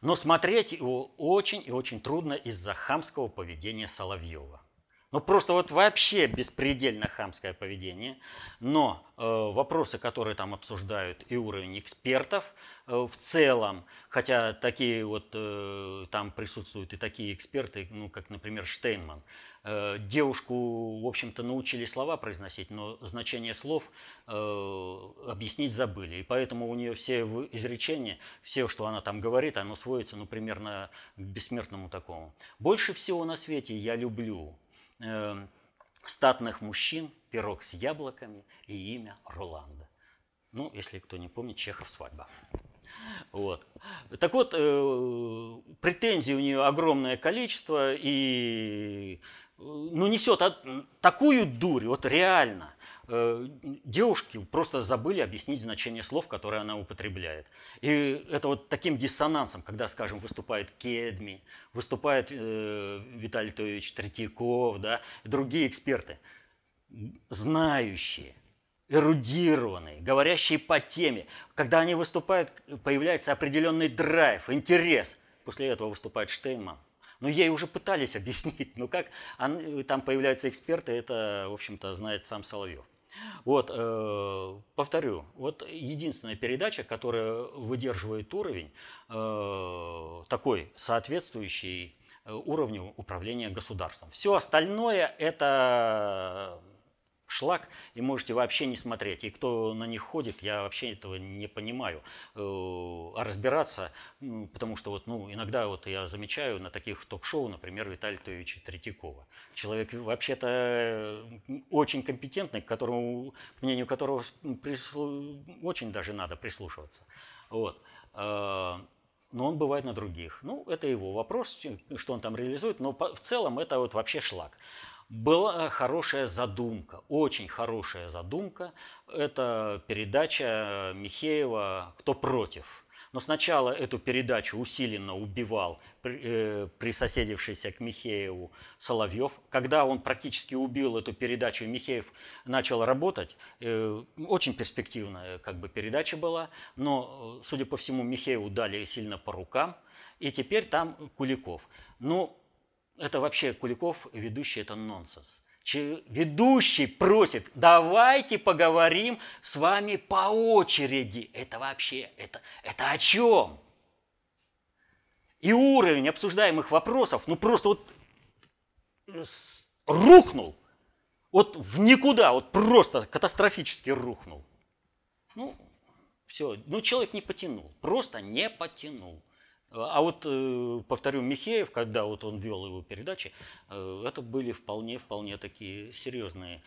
Но смотреть его очень и очень трудно из-за хамского поведения Соловьева. Ну просто вот вообще беспредельно хамское поведение. Но э, вопросы, которые там обсуждают, и уровень экспертов э, в целом, хотя такие вот э, там присутствуют и такие эксперты, ну как, например, Штейнман. Э, девушку, в общем-то, научили слова произносить, но значение слов э, объяснить забыли. И поэтому у нее все изречения, все, что она там говорит, оно сводится, ну, примерно к бессмертному такому. Больше всего на свете я люблю э, статных мужчин, пирог с яблоками и имя Роланда. Ну, если кто не помнит, Чехов свадьба. Вот. Так вот, э, претензий у нее огромное количество, и э, ну, несет такую дурь, вот реально. Э, девушки просто забыли объяснить значение слов, которые она употребляет. И это вот таким диссонансом, когда, скажем, выступает Кедми, выступает э, Виталий Тоевич Третьяков, да, другие эксперты, знающие, эрудированные, говорящие по теме. Когда они выступают, появляется определенный драйв, интерес. После этого выступает Штейнман. Но ей уже пытались объяснить, но как там появляются эксперты, это, в общем-то, знает сам Соловьев. Вот, э, повторю, вот единственная передача, которая выдерживает уровень э, такой соответствующий э, уровню управления государством. Все остальное это шлак, и можете вообще не смотреть. И кто на них ходит, я вообще этого не понимаю. Э, а разбираться, потому что вот, ну, иногда вот я замечаю на таких ток-шоу, например, Виталия Товича Третьякова. Человек вообще-то очень компетентный, к, которому, к мнению которого прислу... очень даже надо прислушиваться. Вот. Э, но он бывает на других. Ну, это его вопрос, что он там реализует, но в целом это вот вообще шлак. Была хорошая задумка, очень хорошая задумка. Это передача Михеева «Кто против?». Но сначала эту передачу усиленно убивал э, присоседившийся к Михееву Соловьев. Когда он практически убил эту передачу, Михеев начал работать. Э, очень перспективная как бы, передача была, но, судя по всему, Михееву дали сильно по рукам. И теперь там Куликов. Ну, это вообще Куликов, ведущий, это нонсенс. Ведущий просит, давайте поговорим с вами по очереди. Это вообще, это, это о чем? И уровень обсуждаемых вопросов, ну просто вот рухнул. Вот в никуда, вот просто катастрофически рухнул. Ну, все, ну человек не потянул, просто не потянул. А вот, э, повторю, Михеев, когда вот он вел его передачи, э, это были вполне-вполне такие серьезные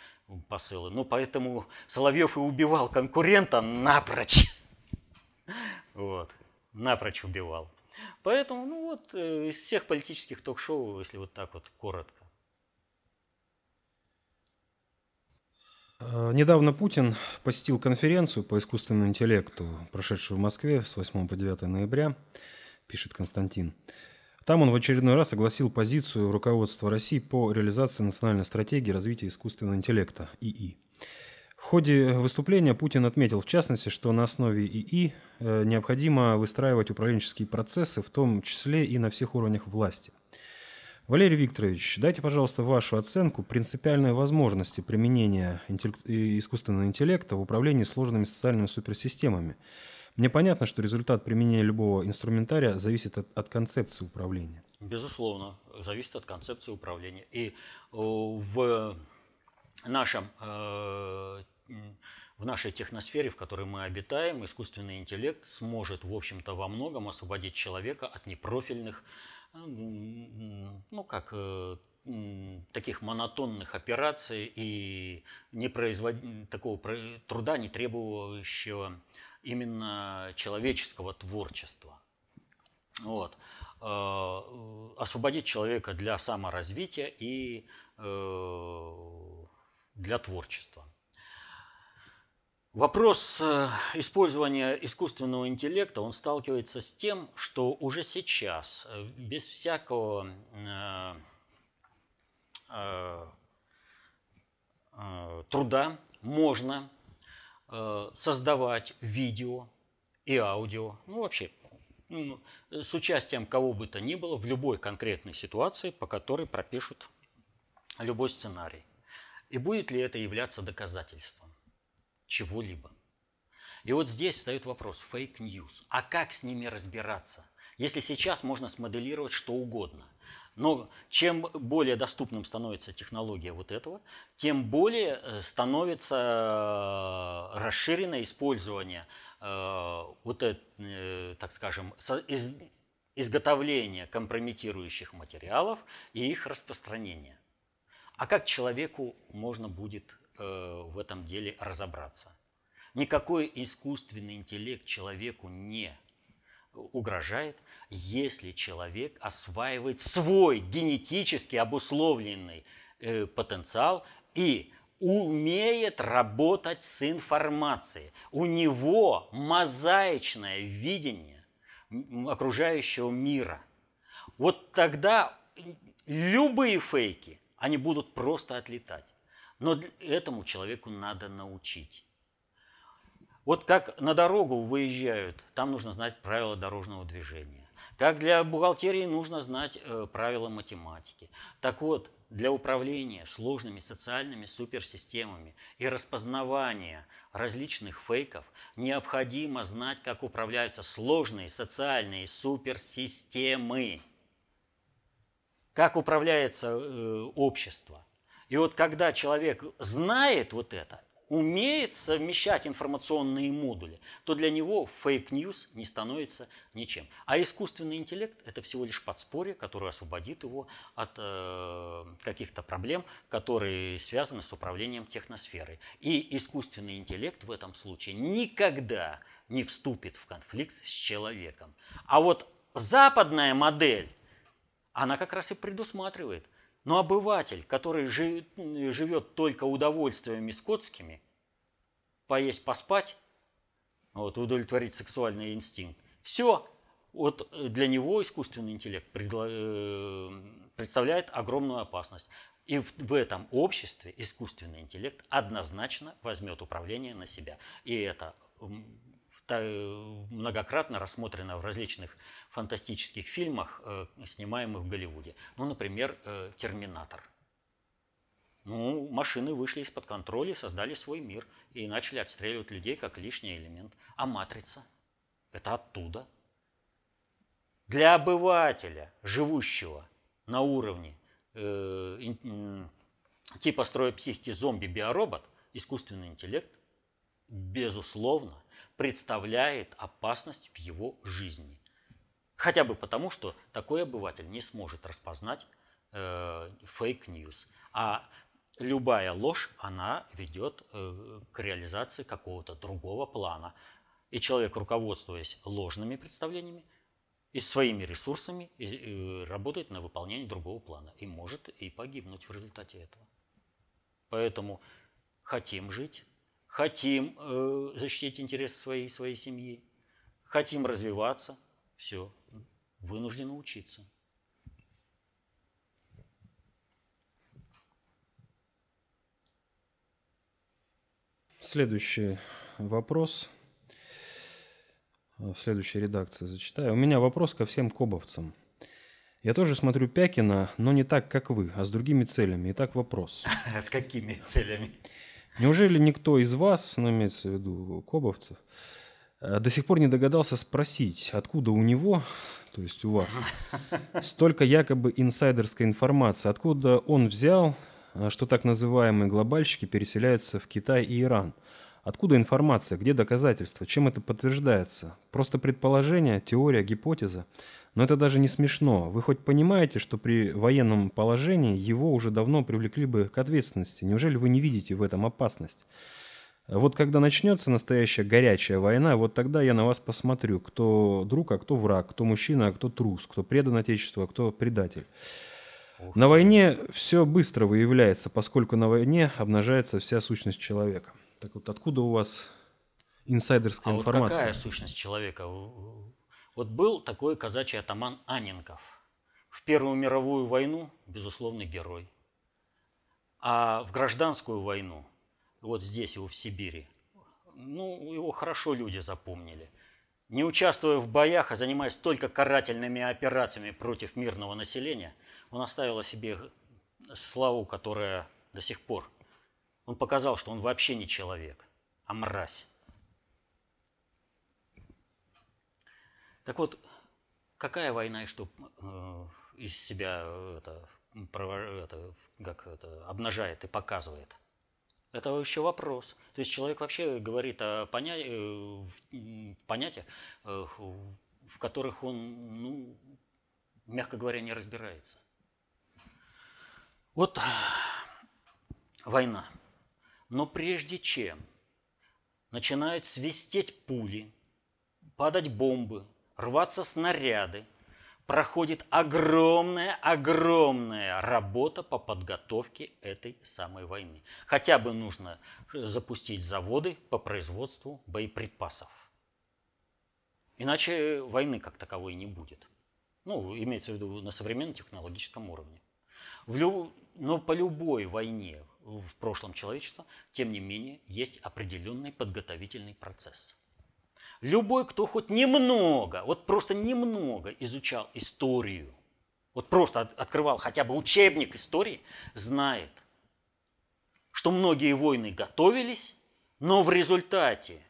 посылы. Ну, поэтому Соловьев и убивал конкурента напрочь. Вот, напрочь убивал. Поэтому, ну вот, э, из всех политических ток-шоу, если вот так вот коротко. Недавно Путин посетил конференцию по искусственному интеллекту, прошедшую в Москве с 8 по 9 ноября, пишет Константин. Там он в очередной раз огласил позицию руководства России по реализации национальной стратегии развития искусственного интеллекта ИИ. В ходе выступления Путин отметил, в частности, что на основе ИИ э, необходимо выстраивать управленческие процессы, в том числе и на всех уровнях власти. Валерий Викторович, дайте, пожалуйста, вашу оценку принципиальной возможности применения искусственного интеллекта в управлении сложными социальными суперсистемами. Мне понятно, что результат применения любого инструментария зависит от, от концепции управления. Безусловно, зависит от концепции управления. И э, в нашем э, в нашей техносфере, в которой мы обитаем, искусственный интеллект сможет, в общем-то, во многом освободить человека от непрофильных ну как, э, таких монотонных операций и не производ... такого труда, не требующего именно человеческого творчества. Вот. Э, освободить человека для саморазвития и э, для творчества. Вопрос э, использования искусственного интеллекта, он сталкивается с тем, что уже сейчас, без всякого труда, можно создавать видео и аудио, ну вообще, с участием кого бы то ни было в любой конкретной ситуации, по которой пропишут любой сценарий. И будет ли это являться доказательством? чего-либо. И вот здесь встает вопрос fake news. А как с ними разбираться? Если сейчас можно смоделировать что угодно. Но чем более доступным становится технология вот этого, тем более э, становится э, расширенное использование э, вот это, так скажем, из, изготовления компрометирующих материалов и их распространения. А как человеку можно будет в этом деле разобраться. Никакой искусственный интеллект человеку не угрожает, если человек осваивает свой генетически обусловленный э, потенциал и умеет работать с информацией. У него мозаичное видение окружающего мира. Вот тогда любые фейки, они будут просто отлетать. Но этому человеку надо научить. Вот как на дорогу выезжают, там нужно знать правила дорожного движения. Как для бухгалтерии нужно знать э, правила математики. Так вот, для управления сложными социальными суперсистемами и распознавания различных фейков необходимо знать, как управляются сложные социальные суперсистемы. Как управляется э, общество – и вот когда человек знает вот это, умеет совмещать информационные модули, то для него fake news не становится ничем. А искусственный интеллект – это всего лишь подспорье, которое освободит его от э, каких-то проблем, которые связаны с управлением техносферой. И искусственный интеллект в этом случае никогда не вступит в конфликт с человеком. А вот западная модель, она как раз и предусматривает – но обыватель, который живет, живет только удовольствиями скотскими, поесть, поспать, вот, удовлетворить сексуальный инстинкт, все, вот для него искусственный интеллект э, представляет огромную опасность. И в, этом обществе искусственный интеллект однозначно возьмет управление на себя. И это многократно рассмотрено в различных фантастических фильмах, э, снимаемых в Голливуде. Ну, например, э, «Терминатор». Ну, машины вышли из-под контроля, создали свой мир и начали отстреливать людей как лишний элемент. А «Матрица» – это оттуда. Для обывателя, живущего на уровне э, типа строя психики зомби-биоробот, искусственный интеллект, безусловно, представляет опасность в его жизни. Хотя бы потому, что такой обыватель не сможет распознать fake news. Э, а любая ложь, она ведет э, к реализации какого-то другого плана. И человек, руководствуясь ложными представлениями и своими ресурсами, работает на выполнение другого плана. И может и погибнуть в результате этого. Поэтому хотим жить, хотим э, защитить интересы своей, своей семьи, хотим развиваться, все, вынуждены учиться. Следующий вопрос. В следующей редакции зачитаю. У меня вопрос ко всем кобовцам. Я тоже смотрю Пякина, но не так, как вы, а с другими целями. Итак, вопрос. С какими целями? Неужели никто из вас, ну, имеется в виду кобовцев, э, до сих пор не догадался спросить, откуда у него, то есть у вас, столько якобы инсайдерской информации, откуда он взял, э, что так называемые глобальщики переселяются в Китай и Иран? Откуда информация? Где доказательства? Чем это подтверждается? Просто предположение, теория, гипотеза? Но это даже не смешно. Вы хоть понимаете, что при военном положении его уже давно привлекли бы к ответственности? Неужели вы не видите в этом опасность? Вот когда начнется настоящая горячая война, вот тогда я на вас посмотрю, кто друг, а кто враг, кто мужчина, а кто трус, кто предан Отечеству, а кто предатель. Ух на войне все быстро выявляется, поскольку на войне обнажается вся сущность человека. Так вот, откуда у вас инсайдерская а информация? Вот какая сущность человека? Вот был такой казачий атаман Аненков. В Первую мировую войну, безусловный герой. А в гражданскую войну, вот здесь его в Сибири, ну, его хорошо люди запомнили. Не участвуя в боях, а занимаясь только карательными операциями против мирного населения, он оставил о себе славу, которая до сих пор. Он показал, что он вообще не человек, а мразь. Так вот, какая война и что э, из себя это, это, как это, обнажает и показывает? Это еще вопрос. То есть человек вообще говорит о поня... Э, понятиях, э, в которых он, ну, мягко говоря, не разбирается. Вот война. Но прежде чем начинают свистеть пули, падать бомбы, рваться снаряды, проходит огромная-огромная работа по подготовке этой самой войны. Хотя бы нужно запустить заводы по производству боеприпасов. Иначе войны как таковой не будет. Ну, имеется в виду на современном технологическом уровне. В лю... Но по любой войне в прошлом человечества, тем не менее, есть определенный подготовительный процесс – Любой, кто хоть немного, вот просто немного изучал историю, вот просто открывал хотя бы учебник истории, знает, что многие войны готовились, но в результате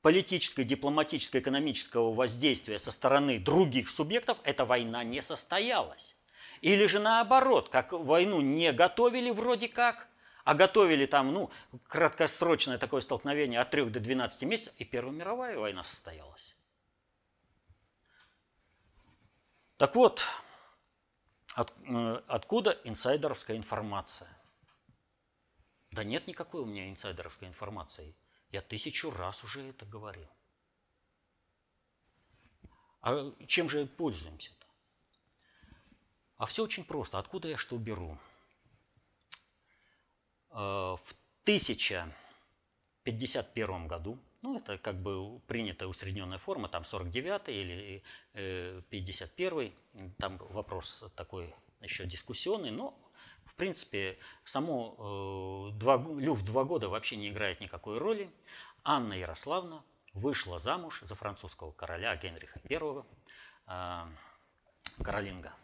политического, дипломатического, экономического воздействия со стороны других субъектов эта война не состоялась. Или же наоборот, как войну не готовили вроде как, а готовили там, ну, краткосрочное такое столкновение от 3 до 12 месяцев, и Первая мировая война состоялась. Так вот, от, э, откуда инсайдеровская информация? Да нет никакой у меня инсайдеровской информации. Я тысячу раз уже это говорил. А чем же пользуемся-то? А все очень просто. Откуда я что беру? Э, в 1051 году, ну это как бы принятая усредненная форма, там 49 или 51, э, там вопрос такой еще дискуссионный, но в принципе само э, два, люфт два года вообще не играет никакой роли. Анна Ярославна вышла замуж за французского короля Генриха I, Каролинга.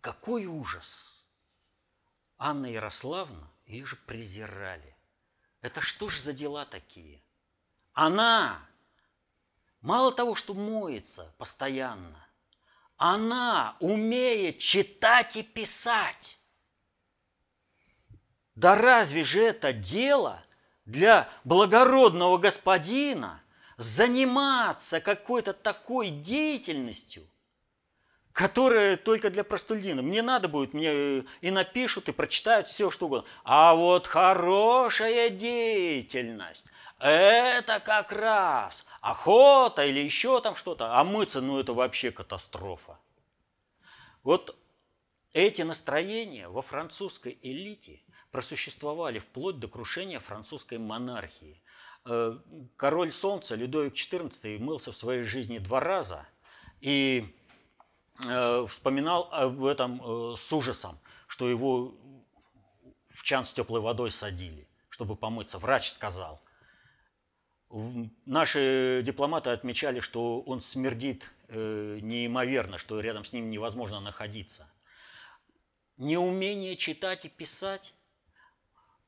Какой ужас! Анна Ярославна, ее же презирали. Это что же за дела такие? Она, мало того, что моется постоянно, она умеет читать и писать. Да разве же это дело для благородного господина заниматься какой-то такой деятельностью – которая только для простолюдина. Мне надо будет, мне э, и напишут, и прочитают все, что угодно. А вот хорошая деятельность, это как раз охота или еще там что-то. А мыться, ну это вообще катастрофа. Вот эти настроения во французской элите просуществовали вплоть до крушения французской монархии. Э, король Солнца Людовик XIV мылся в своей жизни два раза и вспоминал об этом э, с ужасом, что его в чан с теплой водой садили, чтобы помыться. Врач сказал. Наши дипломаты отмечали, что он смердит неимоверно, что рядом с ним невозможно находиться. Неумение читать и писать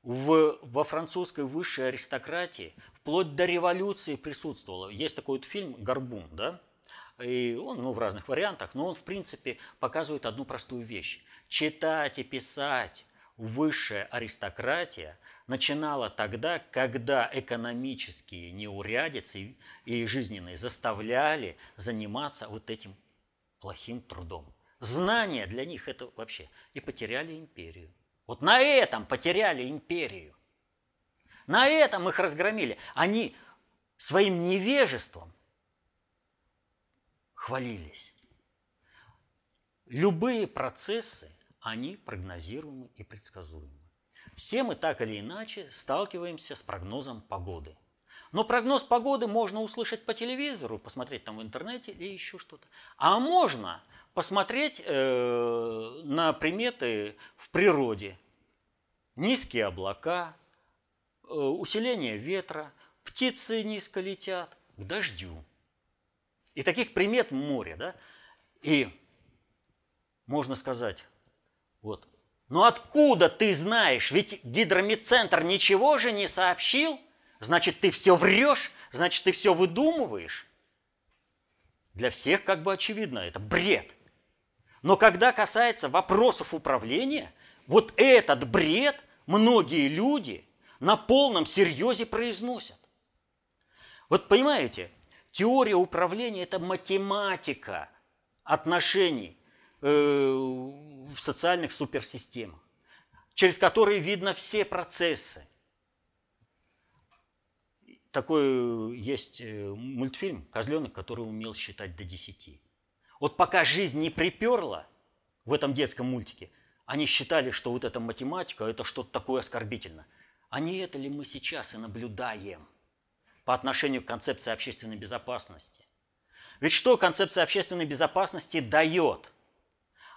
в, во французской высшей аристократии вплоть до революции присутствовало. Есть такой вот фильм «Горбун», да? И он ну, в разных вариантах, но он, в принципе, показывает одну простую вещь. Читать и писать высшая аристократия начинала тогда, когда экономические неурядицы и жизненные заставляли заниматься вот этим плохим трудом. Знания для них это вообще. И потеряли империю. Вот на этом потеряли империю. На этом их разгромили. Они своим невежеством хвалились. Любые процессы, они прогнозируемы и предсказуемы. Все мы так или иначе сталкиваемся с прогнозом погоды. Но прогноз погоды можно услышать по телевизору, посмотреть там в интернете или еще что-то. А можно посмотреть э, на приметы в природе. Низкие облака, э, усиление ветра, птицы низко летят к дождю. И таких примет море, да? И можно сказать, вот, ну откуда ты знаешь? Ведь гидромедцентр ничего же не сообщил. Значит, ты все врешь, значит, ты все выдумываешь. Для всех как бы очевидно, это бред. Но когда касается вопросов управления, вот этот бред многие люди на полном серьезе произносят. Вот понимаете, теория управления – это математика отношений э, в социальных суперсистемах, через которые видно все процессы. Такой есть э, мультфильм «Козленок, который умел считать до десяти». Вот пока жизнь не приперла в этом детском мультике, они считали, что вот эта математика – это что-то такое оскорбительное. А не это ли мы сейчас и наблюдаем по отношению к концепции общественной безопасности? Ведь что концепция общественной безопасности дает?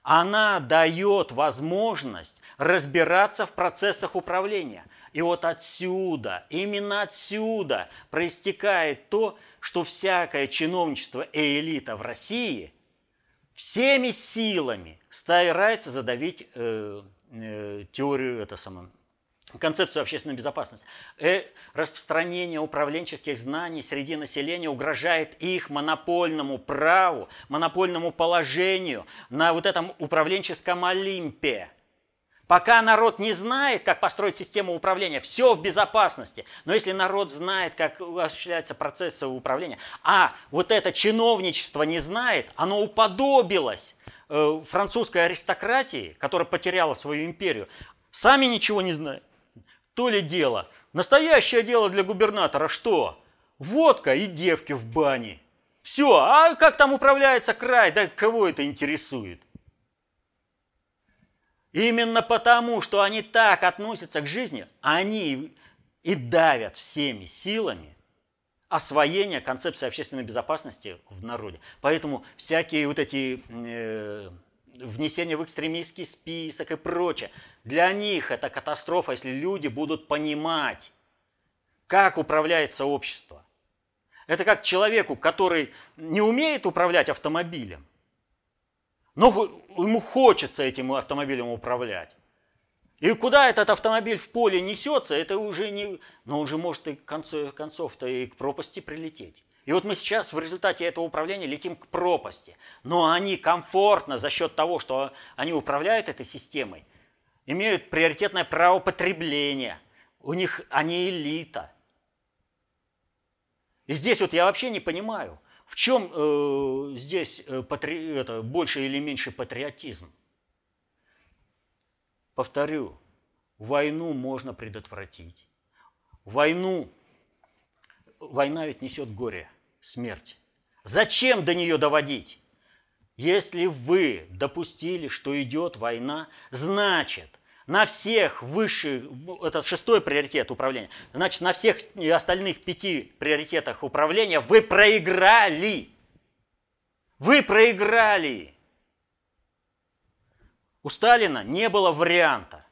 Она дает возможность разбираться в процессах управления. И вот отсюда, именно отсюда проистекает то, что всякое чиновничество и элита в России – всеми силами старается задавить э, э, теорию, это самое, концепцию общественной безопасности. Э, распространение управленческих знаний среди населения угрожает их монопольному праву, монопольному положению на вот этом управленческом Олимпе – Пока народ не знает, как построить систему управления, все в безопасности. Но если народ знает, как осуществляются процессы управления, а вот это чиновничество не знает, оно уподобилось э, французской аристократии, которая потеряла свою империю, сами ничего не знают. То ли дело. Настоящее дело для губернатора что? Водка и девки в бане. Все, а как там управляется край, да кого это интересует? Именно потому, что они так относятся к жизни, они и давят всеми силами освоение концепции общественной безопасности в народе. Поэтому всякие вот эти э, внесения в экстремистский список и прочее, для них это катастрофа, если люди будут понимать, как управляется общество. Это как человеку, который не умеет управлять автомобилем, но ему хочется этим автомобилем управлять. И куда этот автомобиль в поле несется, это уже не... Но он же может и концов, концов-то и к пропасти прилететь. И вот мы сейчас в результате этого управления летим к пропасти. Но они комфортно за счет того, что они управляют этой системой, имеют приоритетное право потребления. У них они элита. И здесь вот я вообще не понимаю – в чем э, здесь э, патри... это, больше или меньше патриотизм? Повторю, войну можно предотвратить. Войну, война ведь несет горе, смерть. Зачем до нее доводить? Если вы допустили, что идет война, значит, на всех высших, это шестой приоритет управления, значит, на всех остальных пяти приоритетах управления вы проиграли. Вы проиграли. У Сталина не было варианта,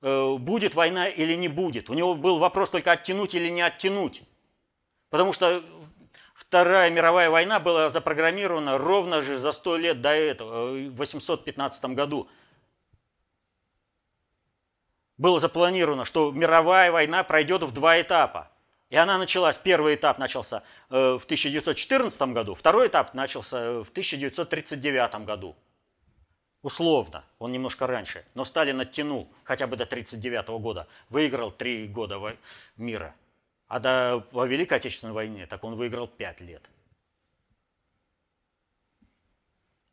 э, будет война или не будет. У него был вопрос только оттянуть или не оттянуть. Потому что Вторая мировая война была запрограммирована ровно же за сто лет до этого, в 815 году – было запланировано, что мировая война пройдет в два этапа. И она началась, первый этап начался э, в 1914 году, второй этап начался э, в 1939 году. Условно, он немножко раньше. Но Сталин оттянул хотя бы до 1939 года. Выиграл три года мира. А до во Великой Отечественной войне так он выиграл пять лет.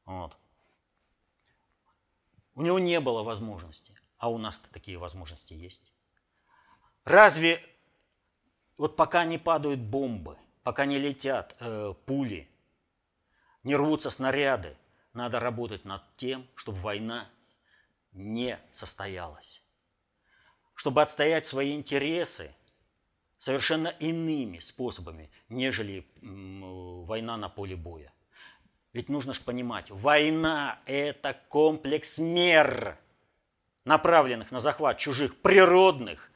Вот. У него не было возможности. А у нас-то такие возможности есть. Разве вот пока не падают бомбы, пока не летят э, пули, не рвутся снаряды, надо работать над тем, чтобы война не состоялась. Чтобы отстоять свои интересы совершенно иными способами, нежели война на поле боя. Ведь нужно же понимать, война – это комплекс мер – направленных на захват чужих природных,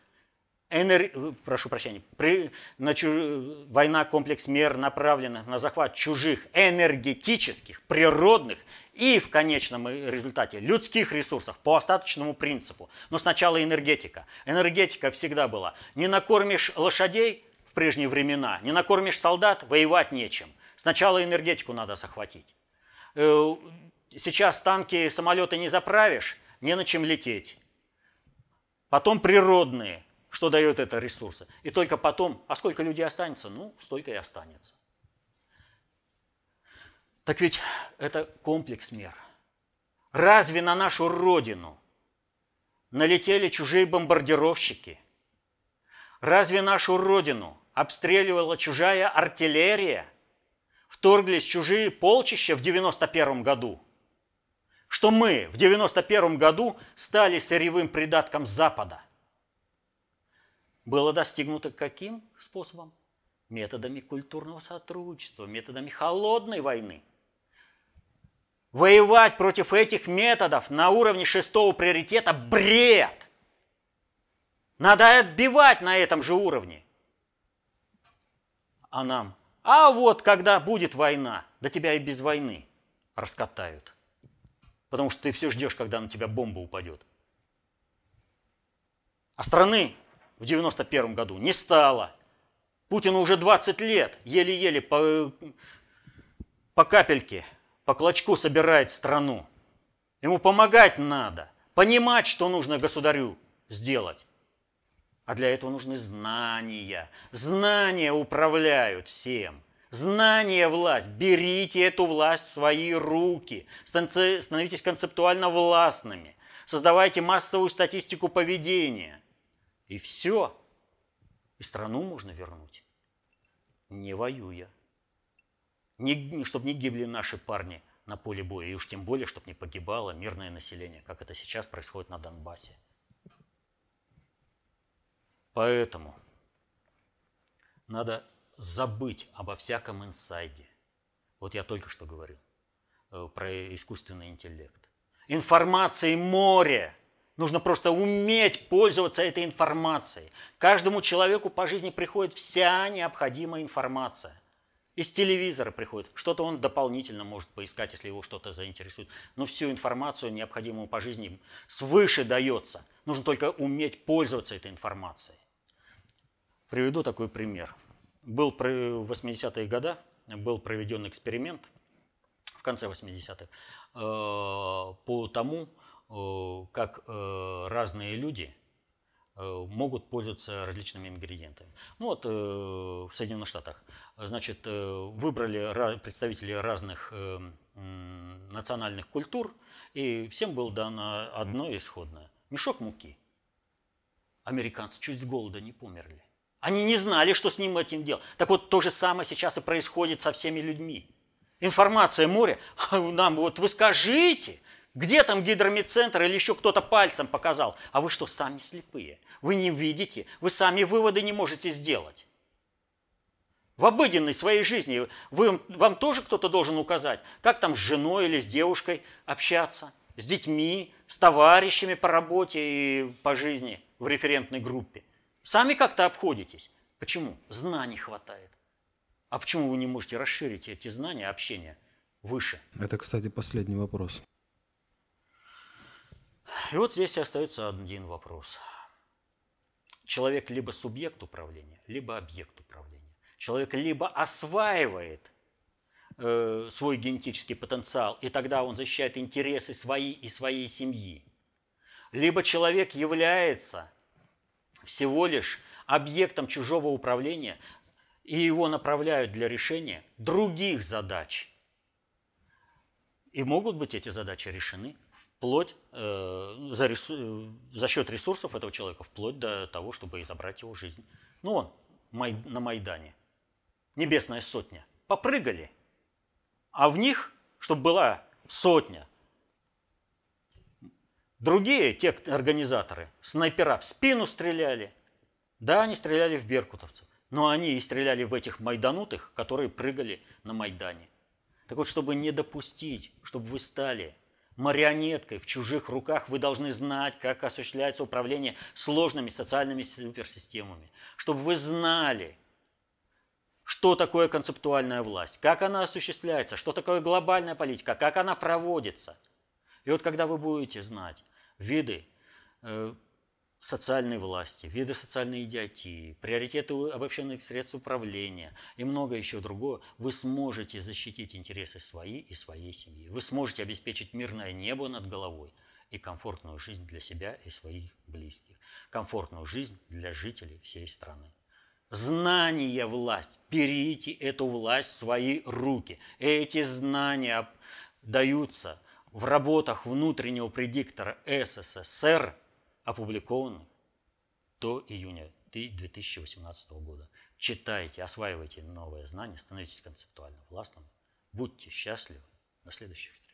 энер... прошу прощения, при... на чуж... война комплекс мер, направленных на захват чужих энергетических, природных и в конечном результате людских ресурсов по остаточному принципу. Но сначала энергетика. Энергетика всегда была. Не накормишь лошадей в прежние времена, не накормишь солдат, воевать нечем. Сначала энергетику надо захватить. Э, сейчас танки и самолеты не заправишь, не на чем лететь. Потом природные, что дает это ресурсы. И только потом, а сколько людей останется? Ну, столько и останется. Так ведь это комплекс мер. Разве на нашу родину налетели чужие бомбардировщики? Разве нашу родину обстреливала чужая артиллерия? Вторглись чужие полчища в 91 году – что мы в 91 году стали сырьевым придатком Запада. Было достигнуто каким способом? Методами культурного сотрудничества, методами холодной войны. Воевать против этих методов на уровне шестого приоритета – бред. Надо отбивать на этом же уровне. А нам, а вот когда будет война, да тебя и без войны раскатают – потому что ты все ждешь, когда на тебя бомба упадет. А страны в 91 году не стало. Путину уже 20 лет, еле-еле по, по капельке, по клочку собирает страну. Ему помогать надо, понимать, что нужно государю сделать. А для этого нужны знания. Знания управляют всем – Знание – власть. Берите эту власть в свои руки. Становитесь концептуально властными. Создавайте массовую статистику поведения. И все. И страну можно вернуть, не воюя. Не, чтобы не гибли наши парни на поле боя, и уж тем более, чтобы не погибало мирное население, как это сейчас происходит на Донбассе. Поэтому надо забыть обо всяком инсайде. Вот я только что говорил э, про искусственный интеллект. Информации море. Нужно просто уметь пользоваться этой информацией. Каждому человеку по жизни приходит вся необходимая информация. Из телевизора приходит. Что-то он дополнительно может поискать, если его что-то заинтересует. Но всю информацию, необходимую по жизни, свыше дается. Нужно только уметь пользоваться этой информацией. Приведу такой пример был в 80-е годы был проведен эксперимент в конце 80-х э, по тому, э, как э, разные люди могут пользоваться различными ингредиентами. Ну вот в Соединенных Штатах, значит, выбрали представителей разных национальных культур, и всем было дано одно исходное – мешок муки. Американцы чуть с голода не померли. Они не знали, что с ним этим делать. Так вот, то же самое сейчас и происходит со всеми людьми. Информация море. Нам вот вы скажите, Где там гидромедцентр или еще кто-то пальцем показал? А вы что, сами слепые? Вы не видите? Вы сами выводы не можете сделать? В обыденной своей жизни вы, вам тоже кто-то должен указать, как там с женой или с девушкой общаться, с детьми, с товарищами по работе и по жизни в референтной группе. Сами как-то обходитесь. Почему? Знаний хватает. А почему вы не можете расширить эти знания, общения выше? Это, кстати, последний вопрос. И вот здесь остается один вопрос. Человек либо субъект управления, либо объект управления. Человек либо осваивает э, свой генетический потенциал, и тогда он защищает интересы свои и своей семьи. Либо человек является всего лишь объектом чужого управления, и его направляют для решения других задач. И могут быть эти задачи решены вплоть э, за, ресу, за счет ресурсов этого человека, вплоть до того, чтобы забрать его жизнь. Ну, он май, на Майдане. Небесная сотня. Попрыгали. А в них, чтобы была сотня, другие, те организаторы, снайпера в спину стреляли. Да, они стреляли в беркутовцев. Но они и стреляли в этих майданутых, которые прыгали на Майдане. Так вот, чтобы не допустить, чтобы вы стали марионеткой в чужих руках, вы должны знать, как осуществляется управление сложными социальными суперсистемами. Чтобы вы знали, что такое концептуальная власть, как она осуществляется, что такое глобальная политика, как она проводится. И вот когда вы будете знать виды э, социальной власти, виды социальной идиотии, приоритеты обобщенных средств управления и много еще другого, вы сможете защитить интересы свои и своей семьи. Вы сможете обеспечить мирное небо над головой и комфортную жизнь для себя и своих близких. Комфортную жизнь для жителей всей страны. Знание – власть. Берите эту власть в свои руки. Эти знания даются в работах внутреннего предиктора СССР – опубликованных до июня 2018 года. Читайте, осваивайте новые знания, становитесь концептуально властными. Будьте счастливы. До следующих встреч.